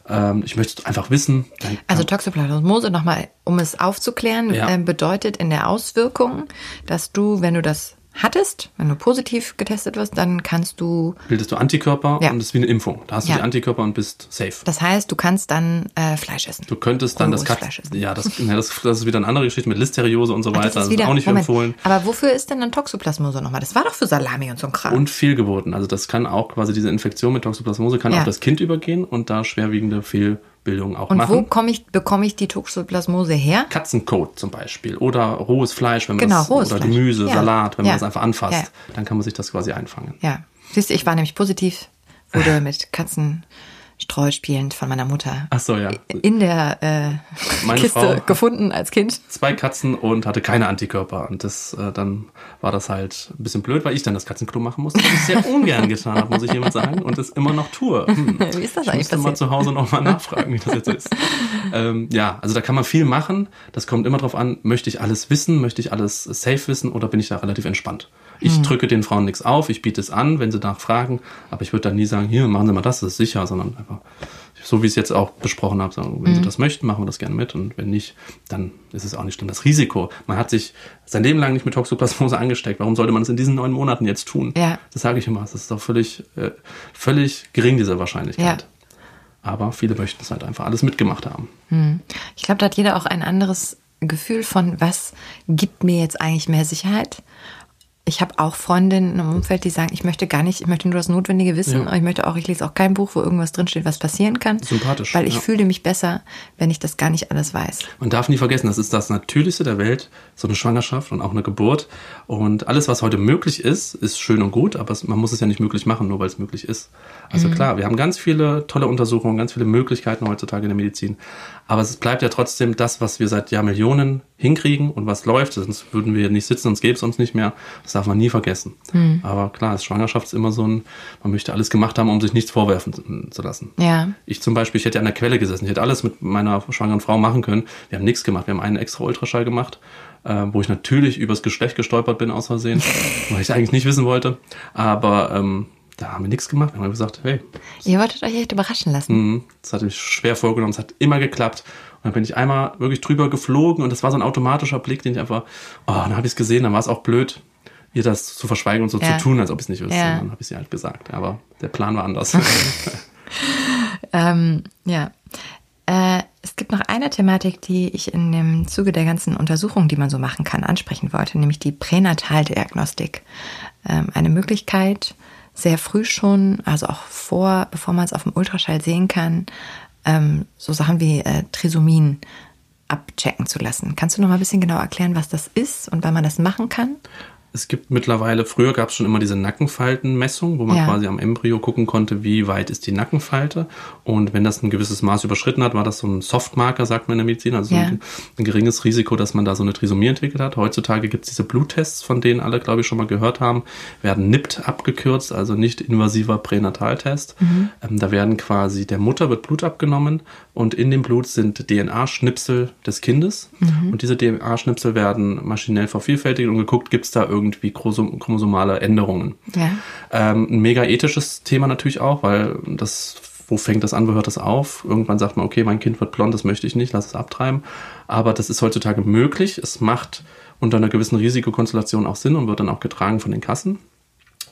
Ähm, ich möchte es einfach wissen. Dann Also Toxoplasmose, nochmal, um es aufzuklären, Ja. ähm, bedeutet in der Auswirkung, dass du, wenn du das hattest, wenn du positiv getestet wirst, dann kannst du, bildest du Antikörper Ja. und das ist wie eine Impfung. Da hast du Ja. die Antikörper und bist safe. das heißt, du kannst dann äh, Fleisch essen. Du könntest dann das Rohes Katzen. Fleisch essen. Ja, das, ja das, das ist wieder eine andere Geschichte mit Listeriose und so Ach, weiter. Das ist, auch nicht Moment, empfohlen. Aber wofür ist denn dann Toxoplasmose nochmal? Das war doch für Salami und so ein Kram. Und Fehlgeburten. Also das kann auch quasi diese Infektion mit Toxoplasmose kann Ja. auf das Kind übergehen und da schwerwiegende Fehlbildungen auch und wo machen. komm ich, bekomme ich die Toxoplasmose her? Katzenkot zum Beispiel oder rohes Fleisch, wenn man Genau, das, rohes oder Fleisch. Gemüse, Ja. Salat, wenn Ja. man das einfach anfasst, Ja. dann kann man sich das quasi einfangen. Ja. Siehst du, ich war nämlich positiv, wurde mit Katzenstreu spielend von meiner Mutter Ach so, ja. in der äh, Meine Kiste Frau- gefunden als Kind. Zwei Katzen und hatte keine Antikörper. Und das, äh, dann war das halt ein bisschen blöd, weil ich dann das Katzenklo machen musste, was ich sehr ungern getan habe, muss ich jemand sagen, und das immer noch tue. Hm. Wie ist das ich eigentlich müsste mal passiert? zu Hause nochmal nachfragen, wie das jetzt ist. ähm, ja, also da kann man viel machen. Das kommt immer drauf an, möchte ich alles wissen, möchte ich alles safe wissen oder bin ich da relativ entspannt? Ich Hm. drücke den Frauen nichts auf, ich biete es an, wenn sie nachfragen, aber ich würde dann nie sagen, hier, machen Sie mal das, das ist sicher, sondern einfach, so wie ich es jetzt auch besprochen habe, sagen, wenn Sie Mhm. das möchten, machen wir das gerne mit und wenn nicht, dann ist es auch nicht schlimm. Das Risiko, man hat sich sein Leben lang nicht mit Toxoplasmose angesteckt, warum sollte man es in diesen neun Monaten jetzt tun? Ja. Das sage ich immer, das ist doch völlig, äh, völlig gering, diese Wahrscheinlichkeit. Ja. Aber viele möchten es halt einfach alles mitgemacht haben. Ich glaube, da hat jeder auch ein anderes Gefühl von, was gibt mir jetzt eigentlich mehr Sicherheit. Ich habe auch Freundinnen im Umfeld, die sagen, ich möchte gar nicht, ich möchte nur das Notwendige wissen. Ja. Ich möchte auch, ich lese auch kein Buch, wo irgendwas drinsteht, was passieren kann. Sympathisch, Weil ich ja. fühle mich besser, wenn ich das gar nicht alles weiß. Man darf nie vergessen, das ist das Natürlichste der Welt, so eine Schwangerschaft und auch eine Geburt. Und alles, was heute möglich ist, ist schön und gut, aber es, man muss es ja nicht möglich machen, nur weil es möglich ist. Also klar, wir haben ganz viele tolle Untersuchungen, ganz viele Möglichkeiten heutzutage in der Medizin. Aber es bleibt ja trotzdem das, was wir seit Jahrmillionen hinkriegen und was läuft. Sonst würden wir nicht sitzen, sonst gäbe es uns nicht mehr. Das darf man nie vergessen. Mhm. Aber klar, ist Schwangerschaft ist immer so ein, man möchte alles gemacht haben, um sich nichts vorwerfen zu lassen. Ja. Ich zum Beispiel, ich hätte an der Quelle gesessen, ich hätte alles mit meiner schwangeren Frau machen können. Wir haben nichts gemacht. Wir haben einen extra Ultraschall gemacht, äh, wo ich natürlich übers Geschlecht gestolpert bin aus Versehen, weil ich es eigentlich nicht wissen wollte. Aber ähm, da haben wir nichts gemacht. Wir haben gesagt, hey. Ihr wolltet euch echt überraschen lassen. Mhm. Das hatte ich schwer vorgenommen. Es hat immer geklappt. Und dann bin ich einmal wirklich drüber geflogen und das war so ein automatischer Blick, den ich einfach, oh, dann habe ich es gesehen, dann war es auch blöd, ihr das zu verschweigen und so ja. zu tun, als ob ich es nicht wüsste. Ja. Dann habe ich sie halt gesagt. Aber der Plan war anders. ähm, ja. Äh, es gibt noch eine Thematik, die ich in dem Zuge der ganzen Untersuchungen, die man so machen kann, ansprechen wollte, nämlich die Pränataldiagnostik. Ähm, eine Möglichkeit, sehr früh schon, also auch vor, bevor man es auf dem Ultraschall sehen kann, ähm, so Sachen wie äh, Trisomien abchecken zu lassen. Kannst du noch mal ein bisschen genau erklären, was das ist und wann man das machen kann? Es gibt mittlerweile, früher gab es schon immer diese Nackenfaltenmessung, wo man ja. quasi am Embryo gucken konnte, wie weit ist die Nackenfalte. Und wenn das ein gewisses Maß überschritten hat, war das so ein Softmarker, sagt man in der Medizin, also ja. ein, ein, geringes Risiko, dass man da so eine Trisomie entwickelt hat. Heutzutage gibt es diese Bluttests, von denen alle, glaube ich, schon mal gehört haben, werden NIPT abgekürzt, also nicht invasiver Pränataltest. Mhm. Ähm, da werden quasi der Mutter wird Blut abgenommen und in dem Blut sind DNA-Schnipsel des Kindes. Mhm. Und diese DNA-Schnipsel werden maschinell vervielfältigt und geguckt, gibt es da irgendwie chromosomale Änderungen. Ja. Ähm, ein mega ethisches Thema natürlich auch, weil das, wo fängt das an, wo hört das auf? Irgendwann sagt man, okay, mein Kind wird blond, das möchte ich nicht, lass es abtreiben. Aber das ist heutzutage möglich. Es macht unter einer gewissen Risikokonstellation auch Sinn und wird dann auch getragen von den Kassen.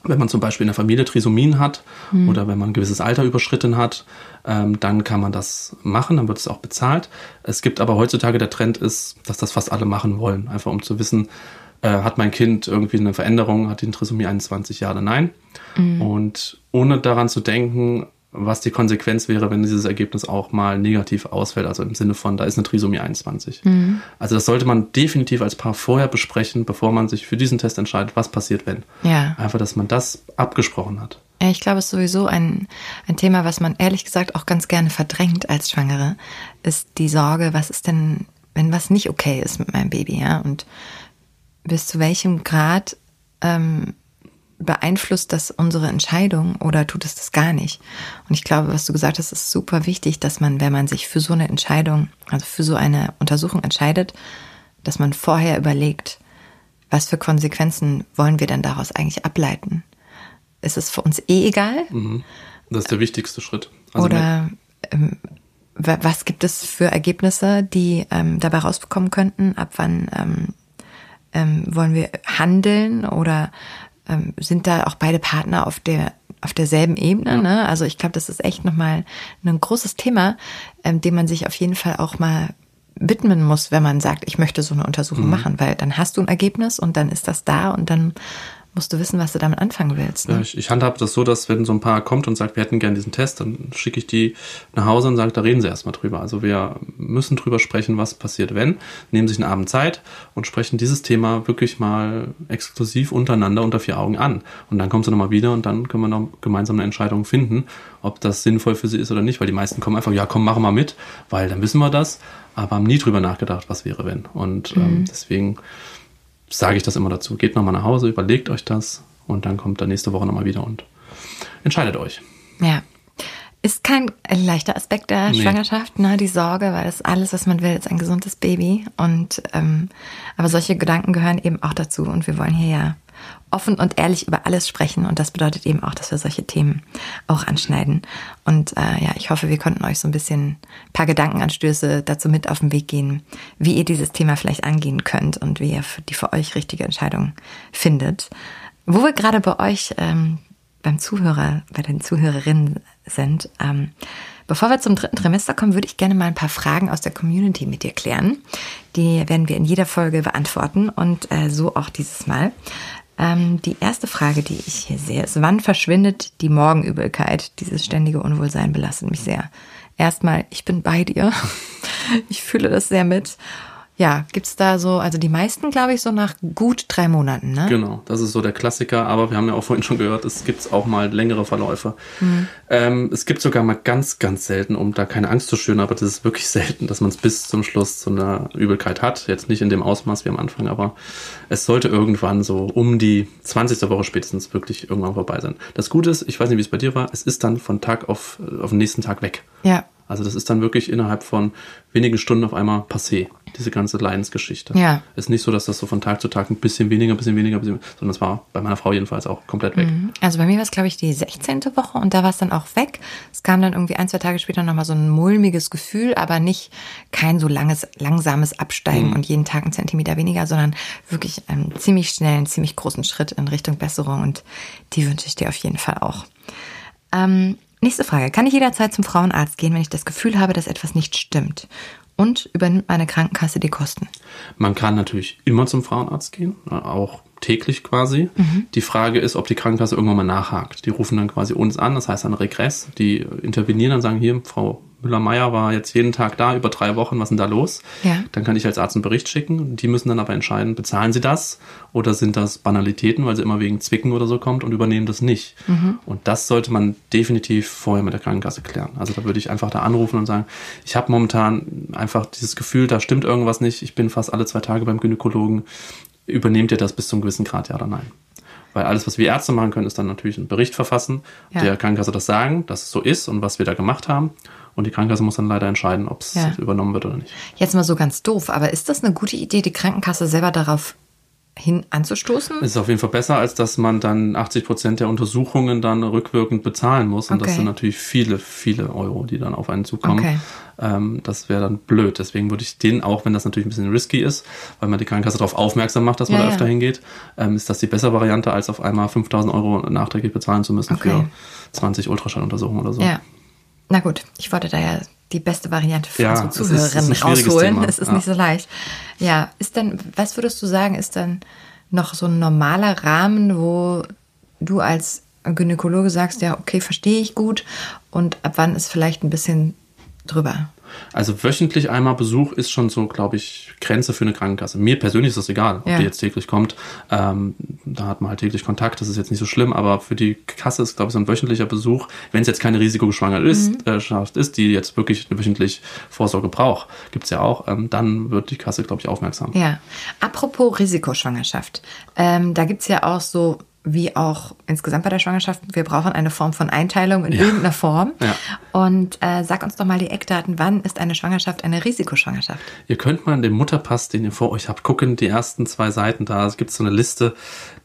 Wenn man zum Beispiel in der Familie Trisomien hat mhm. oder wenn man ein gewisses Alter überschritten hat, ähm, dann kann man das machen, dann wird es auch bezahlt. Es gibt aber heutzutage der Trend ist, dass das fast alle machen wollen, einfach um zu wissen, äh, hat mein Kind irgendwie eine Veränderung, hat die Trisomie 21 ja oder nein. Mhm. Und ohne daran zu denken, was die Konsequenz wäre, wenn dieses Ergebnis auch mal negativ ausfällt, also im Sinne von, da ist eine Trisomie 21. Mhm. Also das sollte man definitiv als Paar vorher besprechen, bevor man sich für diesen Test entscheidet, was passiert, wenn. Ja. Einfach, dass man das abgesprochen hat. Ja, ich glaube, es ist sowieso ein, ein Thema, was man ehrlich gesagt auch ganz gerne verdrängt als Schwangere, ist die Sorge, was ist denn, wenn was nicht okay ist mit meinem Baby, ja? Und bis zu welchem Grad ähm, beeinflusst das unsere Entscheidung oder tut es das gar nicht? Und ich glaube, was du gesagt hast, ist super wichtig, dass man, wenn man sich für so eine Entscheidung, also für so eine Untersuchung entscheidet, dass man vorher überlegt, was für Konsequenzen wollen wir denn daraus eigentlich ableiten? Ist es für uns eh egal? Mhm. Das ist der wichtigste Schritt. Also oder ähm, was gibt es für Ergebnisse, die ähm, dabei rausbekommen könnten? Ab wann ähm, ähm, wollen wir handeln oder ähm, sind da auch beide Partner auf der auf derselben Ebene? Ne? Also ich glaube, das ist echt nochmal ein großes Thema, ähm, dem man sich auf jeden Fall auch mal widmen muss, wenn man sagt, ich möchte so eine Untersuchung mhm. machen, weil dann hast du ein Ergebnis und dann ist das da und dann musst du wissen, was du damit anfangen willst. Ne? Ja, ich, ich handhabe das so, dass wenn so ein Paar kommt und sagt, wir hätten gern diesen Test, dann schicke ich die nach Hause und sage, da reden sie erstmal drüber. Also wir müssen drüber sprechen, was passiert, wenn. Nehmen sich einen Abend Zeit und sprechen dieses Thema wirklich mal exklusiv untereinander unter vier Augen an. Und dann kommen sie nochmal wieder und dann können wir noch gemeinsam eine Entscheidung finden, ob das sinnvoll für sie ist oder nicht. Weil die meisten kommen einfach, ja komm, mach mal mit, weil dann wissen wir das, aber haben nie drüber nachgedacht, was wäre, wenn. Und ähm, mhm. deswegen sage ich das immer dazu. Geht nochmal nach Hause, überlegt euch das und dann kommt er nächste Woche nochmal wieder und entscheidet euch. Ja. Ist kein leichter Aspekt der nee. Schwangerschaft, ne? Die Sorge, weil das alles, was man will, ist ein gesundes Baby. Und ähm, aber solche Gedanken gehören eben auch dazu. Und wir wollen hier ja offen und ehrlich über alles sprechen. Und das bedeutet eben auch, dass wir solche Themen auch anschneiden. Und äh, ja, ich hoffe, wir konnten euch so ein bisschen ein paar Gedankenanstöße dazu mit auf den Weg gehen, wie ihr dieses Thema vielleicht angehen könnt und wie ihr die für euch richtige Entscheidung findet. Wo wir gerade bei euch ähm, beim Zuhörer, bei den Zuhörerinnen sind, ähm, Bevor wir zum dritten Trimester kommen, würde ich gerne mal ein paar Fragen aus der Community mit dir klären. Die werden wir in jeder Folge beantworten und äh, so auch dieses Mal. Ähm, die erste Frage, die ich hier sehe, ist, wann verschwindet die Morgenübelkeit? Dieses ständige Unwohlsein belastet mich sehr. Erstmal, ich bin bei dir. Ich fühle das sehr mit. Ja, gibt's da so, also die meisten, glaube ich, so nach gut drei Monaten, ne? Genau, das ist so der Klassiker, aber wir haben ja auch vorhin schon gehört, es gibt auch mal längere Verläufe. Mhm. Ähm, es gibt sogar mal ganz, ganz selten, um da keine Angst zu schüren, aber das ist wirklich selten, dass man es bis zum Schluss zu einer Übelkeit hat. Jetzt nicht in dem Ausmaß wie am Anfang, aber es sollte irgendwann so um die 20. Woche spätestens wirklich irgendwann vorbei sein. Das Gute ist, ich weiß nicht, wie es bei dir war, es ist dann von Tag auf, auf den nächsten Tag weg. Ja. Also das ist dann wirklich innerhalb von wenigen Stunden auf einmal passé, diese ganze Leidensgeschichte. Ja. Ist nicht so, dass das so von Tag zu Tag ein bisschen weniger, ein bisschen weniger, ein bisschen, sondern es war bei meiner Frau jedenfalls auch komplett weg. Mhm. Also bei mir war es, glaube ich, die 16. Woche und da war es dann auch weg. Es kam dann irgendwie ein, zwei Tage später nochmal so ein mulmiges Gefühl, aber nicht kein so langes, langsames Absteigen mhm. und jeden Tag einen Zentimeter weniger, sondern wirklich einen ziemlich schnellen, ziemlich großen Schritt in Richtung Besserung und die wünsche ich dir auf jeden Fall auch. Ähm, Nächste Frage. Kann ich jederzeit zum Frauenarzt gehen, wenn ich das Gefühl habe, dass etwas nicht stimmt? Und übernimmt meine Krankenkasse die Kosten? Man kann natürlich immer zum Frauenarzt gehen, auch täglich quasi. Mhm. Die Frage ist, ob die Krankenkasse irgendwann mal nachhakt. Die rufen dann quasi uns an, das heißt ein Regress. Die intervenieren dann, sagen hier, Frau Müller-Meyer war jetzt jeden Tag da, über drei Wochen, was ist denn da los? Ja. Dann kann ich als Arzt einen Bericht schicken. Die müssen dann aber entscheiden, bezahlen sie das oder sind das Banalitäten, weil sie immer wegen Zwicken oder so kommt und übernehmen das nicht. Mhm. Und das sollte man definitiv vorher mit der Krankenkasse klären. Also da würde ich einfach da anrufen und sagen, ich habe momentan einfach dieses Gefühl, da stimmt irgendwas nicht. Ich bin fast alle zwei Tage beim Gynäkologen. Übernehmt ihr das bis zum gewissen Grad, ja oder nein? Weil alles, was wir Ärzte machen können, ist dann natürlich einen Bericht verfassen, ja. der Krankenkasse das sagen, dass es so ist und was wir da gemacht haben. Und die Krankenkasse muss dann leider entscheiden, ob es ja. übernommen wird oder nicht. Jetzt mal so ganz doof, aber ist das eine gute Idee, die Krankenkasse selber darauf hin anzustoßen? Es ist auf jeden Fall besser, als dass man dann 80 Prozent der Untersuchungen dann rückwirkend bezahlen muss. Und okay. das sind natürlich viele, viele Euro, die dann auf einen zukommen. Okay. Ähm, das wäre dann blöd. Deswegen würde ich den, auch wenn das natürlich ein bisschen risky ist, weil man die Krankenkasse darauf aufmerksam macht, dass man ja, da öfter ja. hingeht, ähm, ist das die bessere Variante, als auf einmal 5000 Euro nachträglich bezahlen zu müssen okay. für 20 Ultraschalluntersuchungen oder so. Ja. Na gut, ich wollte da ja die beste Variante für ja, unsere Zuhörerinnen rausholen. Es ist ja. nicht so leicht. Ja, ist dann, was würdest du sagen, ist dann noch so ein normaler Rahmen, wo du als Gynäkologe sagst, ja, okay, verstehe ich gut und ab wann ist vielleicht ein bisschen drüber? Also wöchentlich einmal Besuch ist schon so, glaube ich, Grenze für eine Krankenkasse. Mir persönlich ist das egal, ob ja. die jetzt täglich kommt. Ähm, da hat man halt täglich Kontakt, das ist jetzt nicht so schlimm, aber für die Kasse ist, glaube ich, so ein wöchentlicher Besuch, wenn es jetzt keine risikogeschwangere ist, mhm. äh, ist, die jetzt wirklich eine wöchentlich Vorsorge braucht, gibt es ja auch, ähm, dann wird die Kasse, glaube ich, aufmerksam. Ja. Apropos Risikoschwangerschaft, ähm, da gibt es ja auch so wie auch insgesamt bei der Schwangerschaft, wir brauchen eine Form von Einteilung in ja. irgendeiner Form. Ja. Und äh, sag uns doch mal die Eckdaten, wann ist eine Schwangerschaft eine Risikoschwangerschaft? Ihr könnt mal in dem Mutterpass, den ihr vor euch habt, gucken, die ersten zwei Seiten da, es gibt so eine Liste,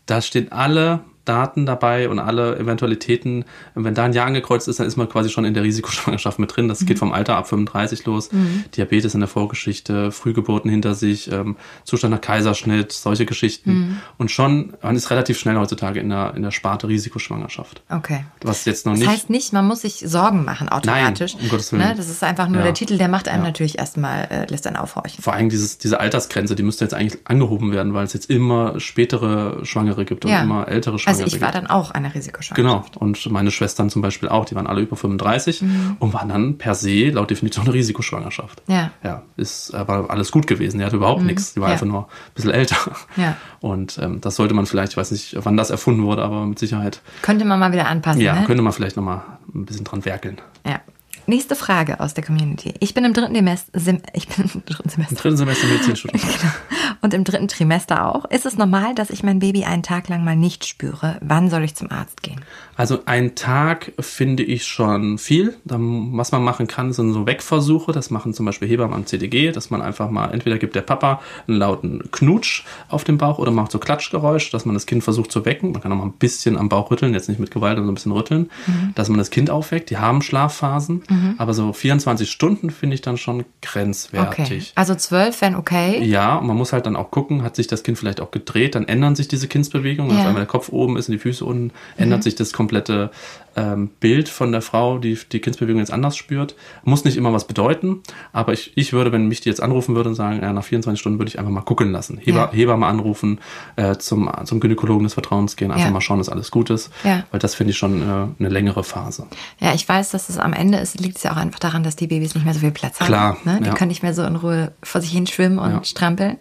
da stehen alle Daten dabei und alle Eventualitäten. Wenn da ein Jahr angekreuzt ist, dann ist man quasi schon in der Risikoschwangerschaft mit drin. Das mhm. geht vom Alter ab 35 los. Mhm. Diabetes in der Vorgeschichte, Frühgeburten hinter sich, ähm, Zustand nach Kaiserschnitt, solche Geschichten. Mhm. Und schon, man ist relativ schnell heutzutage in der, in der Sparte Risikoschwangerschaft. Okay. Was jetzt noch das nicht. Das heißt nicht, man muss sich Sorgen machen automatisch. Nein, um Gottes Willen. Ne? Das ist einfach nur ja. der Titel, der macht einem ja. natürlich erstmal, äh, lässt einen aufhorchen. Vor allem dieses, diese Altersgrenze, die müsste jetzt eigentlich angehoben werden, weil es jetzt immer spätere Schwangere gibt und ja. immer ältere Schwangere. Also ich war dann auch eine Risikoschwangerschaft. Genau. Und meine Schwestern zum Beispiel auch, die waren alle über 35 mhm. und waren dann per se laut Definition eine Risikoschwangerschaft. Ja. Ja, ist aber alles gut gewesen. Die hatte überhaupt mhm. nichts. Die war ja. einfach nur ein bisschen älter. Ja. Und ähm, das sollte man vielleicht, ich weiß nicht, wann das erfunden wurde, aber mit Sicherheit. Könnte man mal wieder anpassen. Ja, ne? könnte man vielleicht nochmal ein bisschen dran werkeln. Ja. Nächste Frage aus der Community. Ich bin im dritten Semester. Ich bin im dritten Semester. Im dritten Semester Medizinstudium. genau. Und im dritten Trimester auch. Ist es normal, dass ich mein Baby einen Tag lang mal nicht spüre? Wann soll ich zum Arzt gehen? Also ein Tag finde ich schon viel. Was man machen kann, sind so Wegversuche. Das machen zum Beispiel Hebammen am CDG, dass man einfach mal, entweder gibt der Papa einen lauten Knutsch auf dem Bauch oder macht so Klatschgeräusch, dass man das Kind versucht zu wecken. Man kann auch mal ein bisschen am Bauch rütteln, jetzt nicht mit Gewalt, sondern so ein bisschen rütteln, mhm. dass man das Kind aufweckt. Die haben Schlafphasen, mhm. Aber so 24 Stunden finde ich dann schon grenzwertig. Okay. Also 12 wären okay? Ja, und man muss halt dann auch gucken, hat sich das Kind vielleicht auch gedreht, dann ändern sich diese Kindsbewegungen. Ja. Also wenn der Kopf oben ist und die Füße unten, ändert mhm. sich das komplett komplette ähm, Bild von der Frau, die die Kindsbewegung jetzt anders spürt. Muss nicht immer was bedeuten, aber ich, ich würde, wenn mich die jetzt anrufen würde und sagen, ja, nach 24 Stunden würde ich einfach mal gucken lassen. Heber, ja. Hebamme anrufen, äh, zum, zum Gynäkologen des Vertrauens gehen, einfach ja. mal schauen, dass alles gut ist. Ja. Weil das finde ich schon äh, eine längere Phase. Ja, ich weiß, dass es am Ende ist liegt es ja auch einfach daran, dass die Babys nicht mehr so viel Platz haben. Klar, Ne? Die können nicht mehr so in Ruhe vor sich hin schwimmen und strampeln.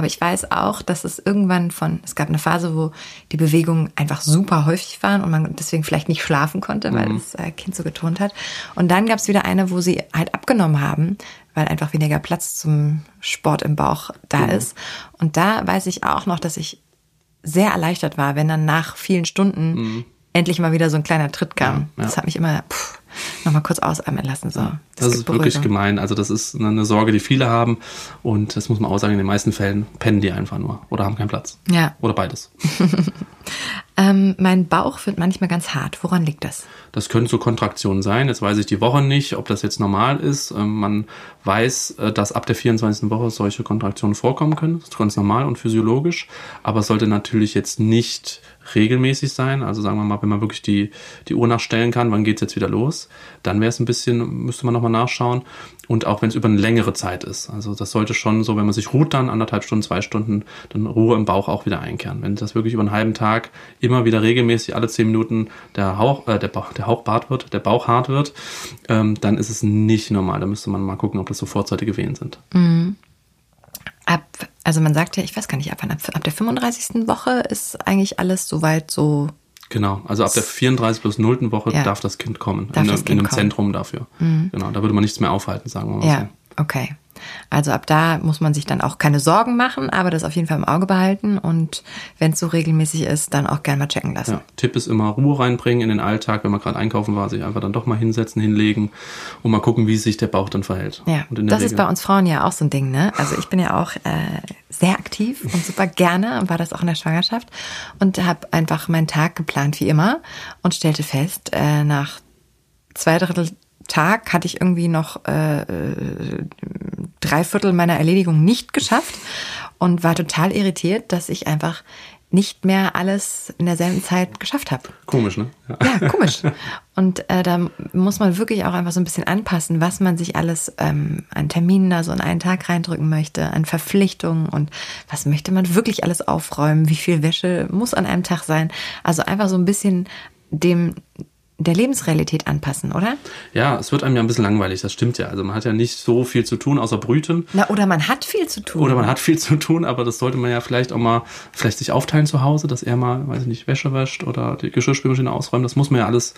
Aber ich weiß auch, dass es irgendwann von, es gab eine Phase, wo die Bewegungen einfach super häufig waren und man deswegen vielleicht nicht schlafen konnte, weil das äh, Kind so getont hat. Und dann gab es wieder eine, wo sie halt abgenommen haben, weil einfach weniger Platz zum Sport im Bauch da ist. Und da weiß ich auch noch, dass ich sehr erleichtert war, wenn dann nach vielen Stunden endlich mal wieder so ein kleiner Tritt kam. Ja, ja. Das hat mich immer pff, noch mal kurz ausatmen lassen. So. Das, ist gibt wirklich Beruhigung. gemein. Also das ist eine- eine Sorge, die viele haben. Und das muss man auch sagen, in den meisten Fällen pennen die einfach nur oder haben keinen Platz. Ja. Oder beides. Ähm, mein Bauch wird manchmal ganz hart. Woran liegt das? Das können so Kontraktionen sein. Jetzt weiß ich die Woche nicht, ob das jetzt normal ist. Ähm, Man weiß, äh, dass ab der 24. Woche solche Kontraktionen vorkommen können. Das ist ganz normal und physiologisch. Aber es sollte natürlich jetzt nicht regelmäßig sein. Also sagen wir mal, wenn man wirklich die, die Uhr nachstellen kann, wann geht's jetzt wieder los, dann wäre es ein bisschen, müsste man nochmal nachschauen. Und auch wenn es über eine längere Zeit ist. Also das sollte schon so, wenn man sich ruht, dann anderthalb Stunden, zwei Stunden, dann Ruhe im Bauch auch wieder einkehren. Wenn das wirklich über einen halben Tag immer wieder regelmäßig alle zehn Minuten der Hauch, äh, der, Bauch, der Hauch hart wird, der Bauch hart wird, ähm, dann ist es nicht normal. Da müsste man mal gucken, ob das so vorzeitige Wehen sind. Ab, also man sagt ja, ich weiß gar nicht, ab, ab, ab der 35. Woche ist eigentlich alles soweit so. Genau, also ab der 34 plus 0. Woche Ja. darf das Kind kommen. Darf in, das einem- Kind in einem kommen. Zentrum dafür. Genau, da würde man nichts mehr aufhalten, sagen wir mal Ja, okay. Also ab da muss man sich dann auch keine Sorgen machen, aber das auf jeden Fall im Auge behalten und wenn es so regelmäßig ist, dann auch gerne mal checken lassen. Ja. Tipp ist immer Ruhe reinbringen in den Alltag, wenn man gerade einkaufen war, sich einfach dann doch mal hinsetzen, hinlegen und mal gucken, wie sich der Bauch dann verhält. Ja, das ist Regel- bei uns Frauen ja auch so ein Ding, ne? Also ich bin ja auch äh, sehr aktiv und super gerne und war das auch in der Schwangerschaft und habe einfach meinen Tag geplant wie immer und stellte fest, äh, nach zwei Drittel Tag hatte ich irgendwie noch äh, äh, drei Viertel meiner Erledigung nicht geschafft und war total irritiert, dass ich einfach nicht mehr alles in derselben Zeit geschafft habe. Komisch, ne? Ja. Ja, komisch. Und äh, da muss man wirklich auch einfach so ein bisschen anpassen, was man sich alles ähm, an Terminen da so in einen Tag reindrücken möchte, an Verpflichtungen und was möchte man wirklich alles aufräumen, wie viel Wäsche muss an einem Tag sein. Also einfach so ein bisschen dem der Lebensrealität anpassen, oder? Ja, es wird einem ja ein bisschen langweilig, das stimmt ja. Also man hat ja nicht so viel zu tun, außer brüten. Na, oder man hat viel zu tun. Oder man hat viel zu tun, aber das sollte man ja vielleicht auch mal, vielleicht sich aufteilen zu Hause, dass er mal, weiß ich nicht, Wäsche wäscht oder die Geschirrspülmaschine ausräumt. Das muss man ja alles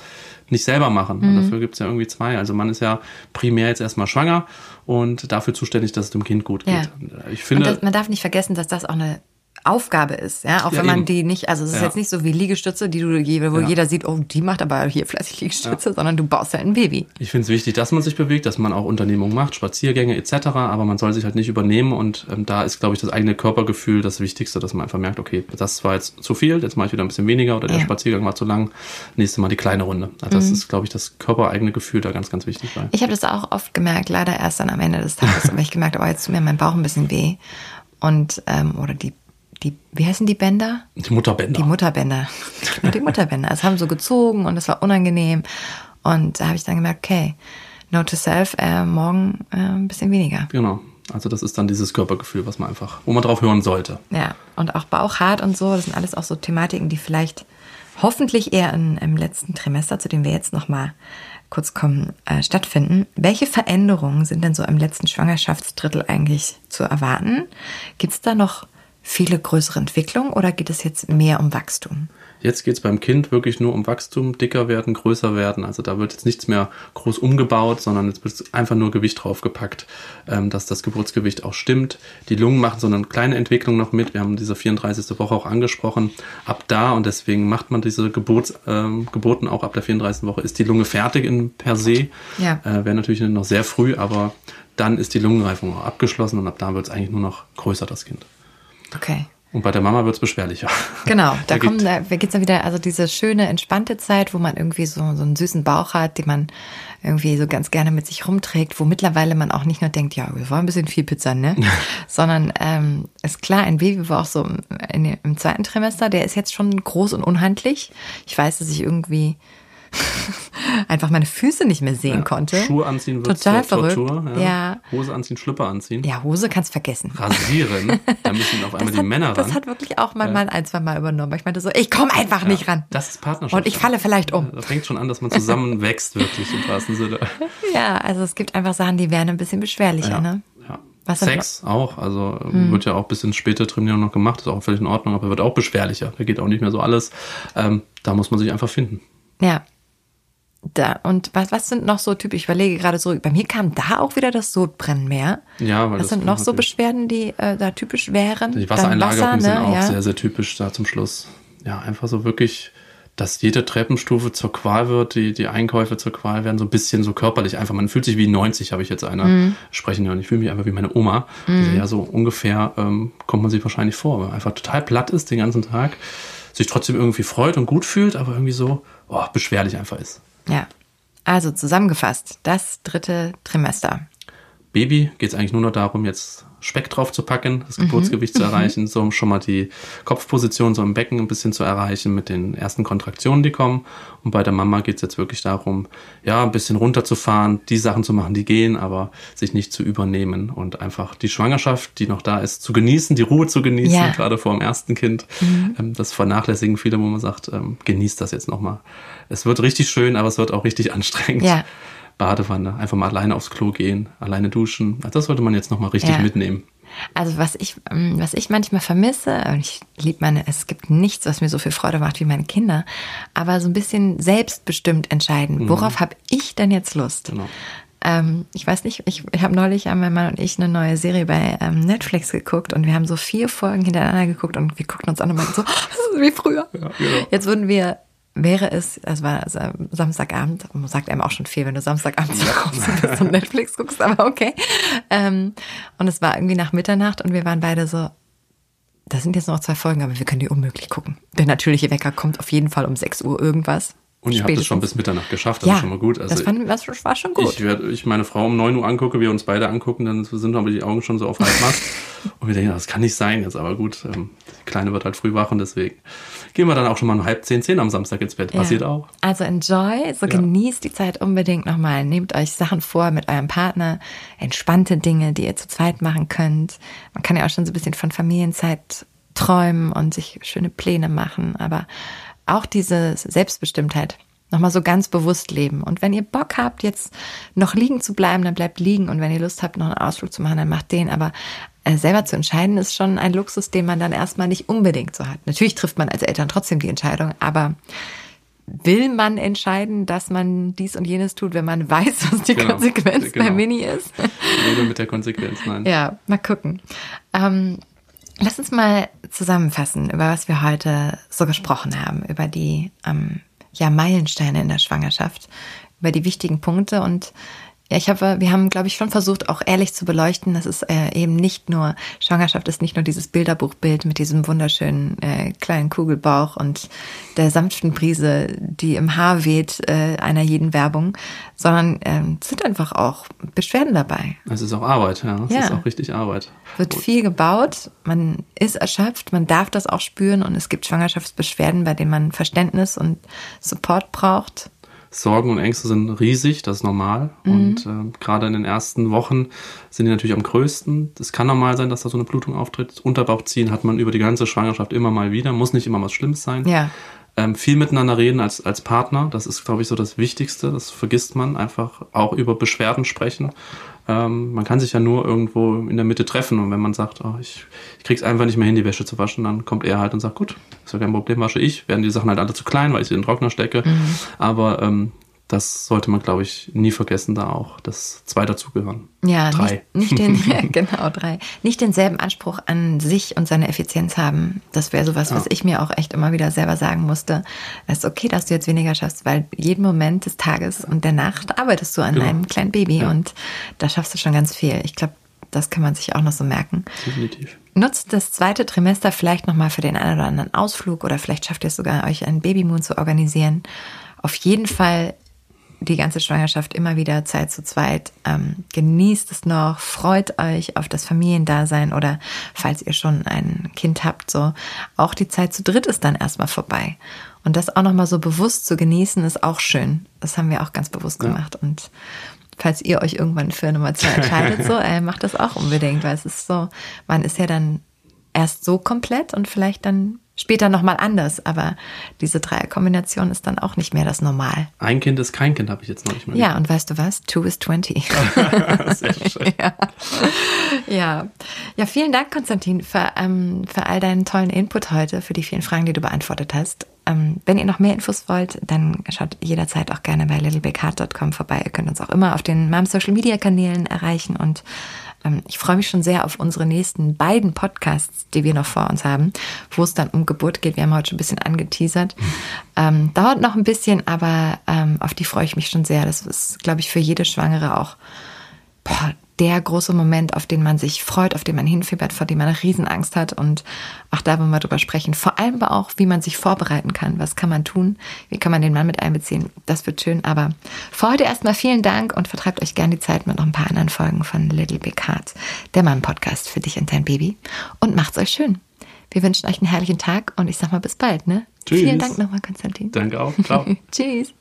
nicht selber machen. Mhm. Dafür gibt's ja irgendwie zwei. Also man ist ja primär jetzt erstmal schwanger und dafür zuständig, dass es dem Kind gut geht. Ja. Ich Und finde, das, man darf nicht vergessen, dass das auch eine Aufgabe ist, ja, auch Ja, wenn man eben. die nicht, also es ist Ja. jetzt nicht so wie Liegestütze, die du, wo Ja. jeder sieht, oh, die macht aber hier fleißig Liegestütze, sondern du baust ja ein Baby. Ich finde es wichtig, dass man sich bewegt, dass man auch Unternehmungen macht, Spaziergänge etc., aber man soll sich halt nicht übernehmen und ähm, da ist, glaube ich, das eigene Körpergefühl das Wichtigste, dass man einfach merkt, okay, das war jetzt zu viel, jetzt mache ich wieder ein bisschen weniger oder der. Spaziergang war zu lang, nächste Mal die kleine Runde. Also das ist, glaube ich, das körpereigene Gefühl da ganz, ganz wichtig bei. Ich habe das auch oft gemerkt, leider erst dann am Ende des Tages, aber ich gemerkt, oh, jetzt tut mir mein Bauch ein bisschen weh. Und, ähm, oder die, die, wie heißen die Bänder? Die Mutterbänder. Die Mutterbänder. Die Mutterbänder. Es haben so gezogen und es war unangenehm. Und da habe ich dann gemerkt, okay, note to self, äh, morgen äh, ein bisschen weniger. genau. Also das ist dann dieses Körpergefühl, was man einfach, wo man drauf hören sollte. Ja, und auch Bauchhart und so, das sind alles auch so Thematiken, die vielleicht hoffentlich eher in, im letzten Trimester, zu dem wir jetzt nochmal kurz kommen, äh, stattfinden. Welche Veränderungen sind denn so im letzten Schwangerschaftsdrittel eigentlich zu erwarten? Gibt es da noch viele größere Entwicklungen oder geht es jetzt mehr um Wachstum? Jetzt geht's beim Kind wirklich nur um Wachstum, dicker werden, größer werden. Also da wird jetzt nichts mehr groß umgebaut, sondern jetzt wird einfach nur Gewicht draufgepackt, ähm, dass das Geburtsgewicht auch stimmt. Die Lungen machen so eine kleine Entwicklung noch mit. Wir haben diese 34. Woche auch angesprochen. Ab da, und deswegen macht man diese Geburts, ähm, Geburten auch ab der 34. Woche, ist die Lunge fertig in, per se. Ja. Äh, Wäre natürlich noch sehr früh, aber dann ist die Lungenreifung auch abgeschlossen und ab da wird es eigentlich nur noch größer, das Kind. Okay. Und bei der Mama wird es beschwerlicher. Genau, da Da kommen, gibt- da geht's dann wieder, also diese schöne, entspannte Zeit, wo man irgendwie so, so einen süßen Bauch hat, den man irgendwie so ganz gerne mit sich rumträgt, wo mittlerweile man auch nicht nur denkt, ja, wir wollen ein bisschen viel Pizza, ne? Sondern ähm, ist klar, ein Baby war auch so im, in, im zweiten Trimester, der ist jetzt schon groß und unhandlich. Ich weiß, dass ich irgendwie einfach meine Füße nicht mehr sehen Ja, konnte. Schuhe anziehen wird Total verrückt. Tortur. Ja. Hose anziehen, Schlüpper anziehen. Ja, Hose kannst vergessen. Rasieren. da müssen auf einmal Das die hat, Männer ran. das hat wirklich auch mein Mann ein, zwei Mal übernommen. Ich meinte so, ich komme einfach nicht ran. Das ist Partnerschaft. Und ich falle vielleicht um. Da fängt schon an, dass man zusammen wächst, wirklich im wahrsten Sinne. Ja, also es gibt einfach Sachen, die werden ein bisschen beschwerlicher, Ja. ne? ja. Was Sex auch, also ähm, wird ja auch bis ins späte Trainieren noch gemacht, ist auch völlig in Ordnung, aber wird auch beschwerlicher. Da geht auch nicht mehr so alles. Ähm, da muss man sich einfach finden. Ja. Da, und was, was sind noch so typisch? Ich überlege gerade so, bei mir kam da auch wieder das Sodbrennen mehr. Ja, weil Was das sind noch so Beschwerden, die äh, da typisch wären? Die Wassereinlagerungen Wasser, sind ne? auch ja. sehr, sehr typisch da zum Schluss. Ja, einfach so wirklich, dass jede Treppenstufe zur Qual wird, die, die Einkäufe zur Qual werden, so ein bisschen so körperlich einfach. Man fühlt sich wie 90, habe ich jetzt einer Mhm. sprechen hören. Ich fühle mich einfach wie meine Oma. Die ja so ungefähr ähm, kommt man sich wahrscheinlich vor, weil man einfach total platt ist den ganzen Tag, sich trotzdem irgendwie freut und gut fühlt, aber irgendwie so oh, beschwerlich einfach ist. Ja. Also zusammengefasst, das dritte Trimester. Baby geht es eigentlich nur noch darum, jetzt Speck drauf zu packen, das Geburtsgewicht zu erreichen, so um schon mal die Kopfposition so im Becken ein bisschen zu erreichen mit den ersten Kontraktionen, die kommen. Und bei der Mama geht es jetzt wirklich darum, ja, ein bisschen runterzufahren, die Sachen zu machen, die gehen, aber sich nicht zu übernehmen und einfach die Schwangerschaft, die noch da ist, zu genießen, die Ruhe zu genießen, Ja. gerade vor dem ersten Kind. Ähm, das vernachlässigen viele, wo man sagt, ähm, genießt das jetzt nochmal. Es wird richtig schön, aber es wird auch richtig anstrengend. Ja. Badewanne, einfach mal alleine aufs Klo gehen, alleine duschen. Das sollte man jetzt nochmal richtig Ja. mitnehmen. Also was ich, ähm, was ich manchmal vermisse, und ich liebe meine, es gibt nichts, was mir so viel Freude macht wie meine Kinder, aber so ein bisschen selbstbestimmt entscheiden, worauf habe ich denn jetzt Lust? Mhm. Genau. Ähm, ich weiß nicht, ich, habe neulich haben mein Mann und ich eine neue Serie bei ähm, Netflix geguckt und wir haben so vier Folgen hintereinander geguckt und wir guckten uns an und meinten so, das ist wie früher. genau. Jetzt würden wir, wäre es, es war also Samstagabend, man sagt einem auch schon viel, wenn du Samstagabend zu Hause bist und Netflix guckst, aber okay. Ähm, und es war irgendwie nach Mitternacht und wir waren beide so, das sind jetzt noch zwei Folgen, aber wir können die unmöglich gucken. Der natürliche Wecker kommt auf jeden Fall um 6 Uhr irgendwas. Und ihr habt es schon bis Mitternacht geschafft, das ja, ist schon mal gut. Also das, fand, das war schon gut. ich, werd, ich meine Frau um 9 Uhr angucke, wir uns beide angucken, dann sind aber die Augen schon so auf Halbmast. und wir denken, das kann nicht sein jetzt, aber gut, ähm, die Kleine wird halt früh wach und deswegen gehen wir dann auch schon mal um halb zehn, zehn am Samstag ins Bett. Passiert Ja. auch. Also enjoy, so Ja. genießt die Zeit unbedingt nochmal. Nehmt euch Sachen vor mit eurem Partner, entspannte Dinge, die ihr zu zweit machen könnt. Man kann ja auch schon so ein bisschen von Familienzeit träumen und sich schöne Pläne machen, aber auch diese Selbstbestimmtheit nochmal so ganz bewusst leben. Und wenn ihr Bock habt, jetzt noch liegen zu bleiben, dann bleibt liegen. Und wenn ihr Lust habt, noch einen Ausflug zu machen, dann macht den. Aber selber zu entscheiden, ist schon ein Luxus, den man dann erstmal nicht unbedingt so hat. Natürlich trifft man als Eltern trotzdem die Entscheidung, aber will man entscheiden, dass man dies und jenes tut, wenn man weiß, was die Genau, Konsequenz bei genau. Mini ist? Lebe mit der Konsequenz, nein. Ja, mal gucken. Ähm, lass uns mal zusammenfassen, über was wir heute so gesprochen haben, über die ähm, ja, Meilensteine in der Schwangerschaft, über die wichtigen Punkte und ja, ich habe, wir haben, glaube ich, schon versucht, auch ehrlich zu beleuchten, dass es äh, eben nicht nur, Schwangerschaft ist nicht nur dieses Bilderbuchbild mit diesem wunderschönen äh, kleinen Kugelbauch und der sanften Brise, die im Haar weht, äh, einer jeden Werbung, sondern ähm, es sind einfach auch Beschwerden dabei. Es ist auch Arbeit, ja. Es Ja. ist auch richtig Arbeit. wird viel gebaut, man ist erschöpft, man darf das auch spüren und es gibt Schwangerschaftsbeschwerden, bei denen man Verständnis und Support braucht. Sorgen und Ängste sind riesig, das ist normal. Mhm. Und äh, gerade in den ersten Wochen sind die natürlich am größten. Es kann normal sein, dass da so eine Blutung auftritt. Unterbauchziehen hat man über die ganze Schwangerschaft immer mal wieder. Muss nicht immer was Schlimmes sein. Ja. Ähm, viel miteinander reden als, als Partner, das ist, glaube ich, so das Wichtigste. Das vergisst man einfach. Auch über Beschwerden sprechen. Ähm, man kann sich ja nur irgendwo in der Mitte treffen. Und wenn man sagt, oh, ich, ich krieg's einfach nicht mehr hin, die Wäsche zu waschen, dann kommt er halt und sagt, gut, ist ja kein Problem, wasche ich. Werden die Sachen halt alle zu klein, weil ich sie in den Trockner stecke. Aber ähm, das sollte man, glaube ich, nie vergessen, da auch das zwei dazugehören. Ja, Drei. Nicht, nicht den, ja, genau, drei. Nicht denselben Anspruch an sich und seine Effizienz haben. Das wäre sowas, was ich mir auch echt immer wieder selber sagen musste. Es ist okay, dass du jetzt weniger schaffst, weil jeden Moment des Tages und der Nacht arbeitest du an Genau. deinem kleinen Baby Ja. und da schaffst du schon ganz viel. Ich glaube, das kann man sich auch noch so merken. Definitiv. Nutzt das zweite Trimester vielleicht nochmal für den einen oder anderen Ausflug oder vielleicht schafft ihr es sogar, euch einen Babymoon zu organisieren. Auf jeden Fall die ganze Schwangerschaft immer wieder Zeit zu zweit. Ähm, genießt es noch, freut euch auf das Familiendasein oder falls ihr schon ein Kind habt, so auch die Zeit zu dritt ist dann erstmal vorbei. Und das auch nochmal so bewusst zu genießen, ist auch schön. Das haben wir auch ganz bewusst gemacht. Ja. Und falls ihr euch irgendwann für Nummer zwei entscheidet, so, äh, macht das auch unbedingt, weil es ist so, man ist ja dann erst so komplett und vielleicht dann später nochmal anders, aber diese Dreierkombination ist dann auch nicht mehr das Normal. Ein Kind ist kein Kind, habe ich jetzt noch nicht mal. Ja, und weißt du was? Two is 20. Sehr schön. Ja. ja. ja. vielen Dank, Konstantin, für, ähm, für all deinen tollen Input heute, für die vielen Fragen, die du beantwortet hast. Ähm, wenn ihr noch mehr Infos wollt, dann schaut jederzeit auch gerne bei littlebigheart.com vorbei. Ihr könnt uns auch immer auf den Mom Social Media Kanälen erreichen und ich freue mich schon sehr auf unsere nächsten beiden Podcasts, die wir noch vor uns haben, wo es dann um Geburt geht. Wir haben heute schon ein bisschen angeteasert. Ähm, dauert noch ein bisschen, aber ähm, auf die freue ich mich schon sehr. Das ist, glaube ich, für jede Schwangere auch boah, der große Moment, auf den man sich freut, auf den man hinfiebert, vor dem man eine Riesenangst hat. Und auch da wollen wir drüber sprechen. Vor allem aber auch, wie man sich vorbereiten kann. Was kann man tun? Wie kann man den Mann mit einbeziehen? Das wird schön. Aber für heute erstmal vielen Dank und vertreibt euch gerne die Zeit mit noch ein paar anderen Folgen von Little Big Heart, der Mann-Podcast für dich und dein Baby. Und macht's euch schön. Wir wünschen euch einen herrlichen Tag und ich sag mal bis bald, ne? Tschüss. Vielen Dank nochmal, Konstantin. Danke auch. Ciao. Tschüss.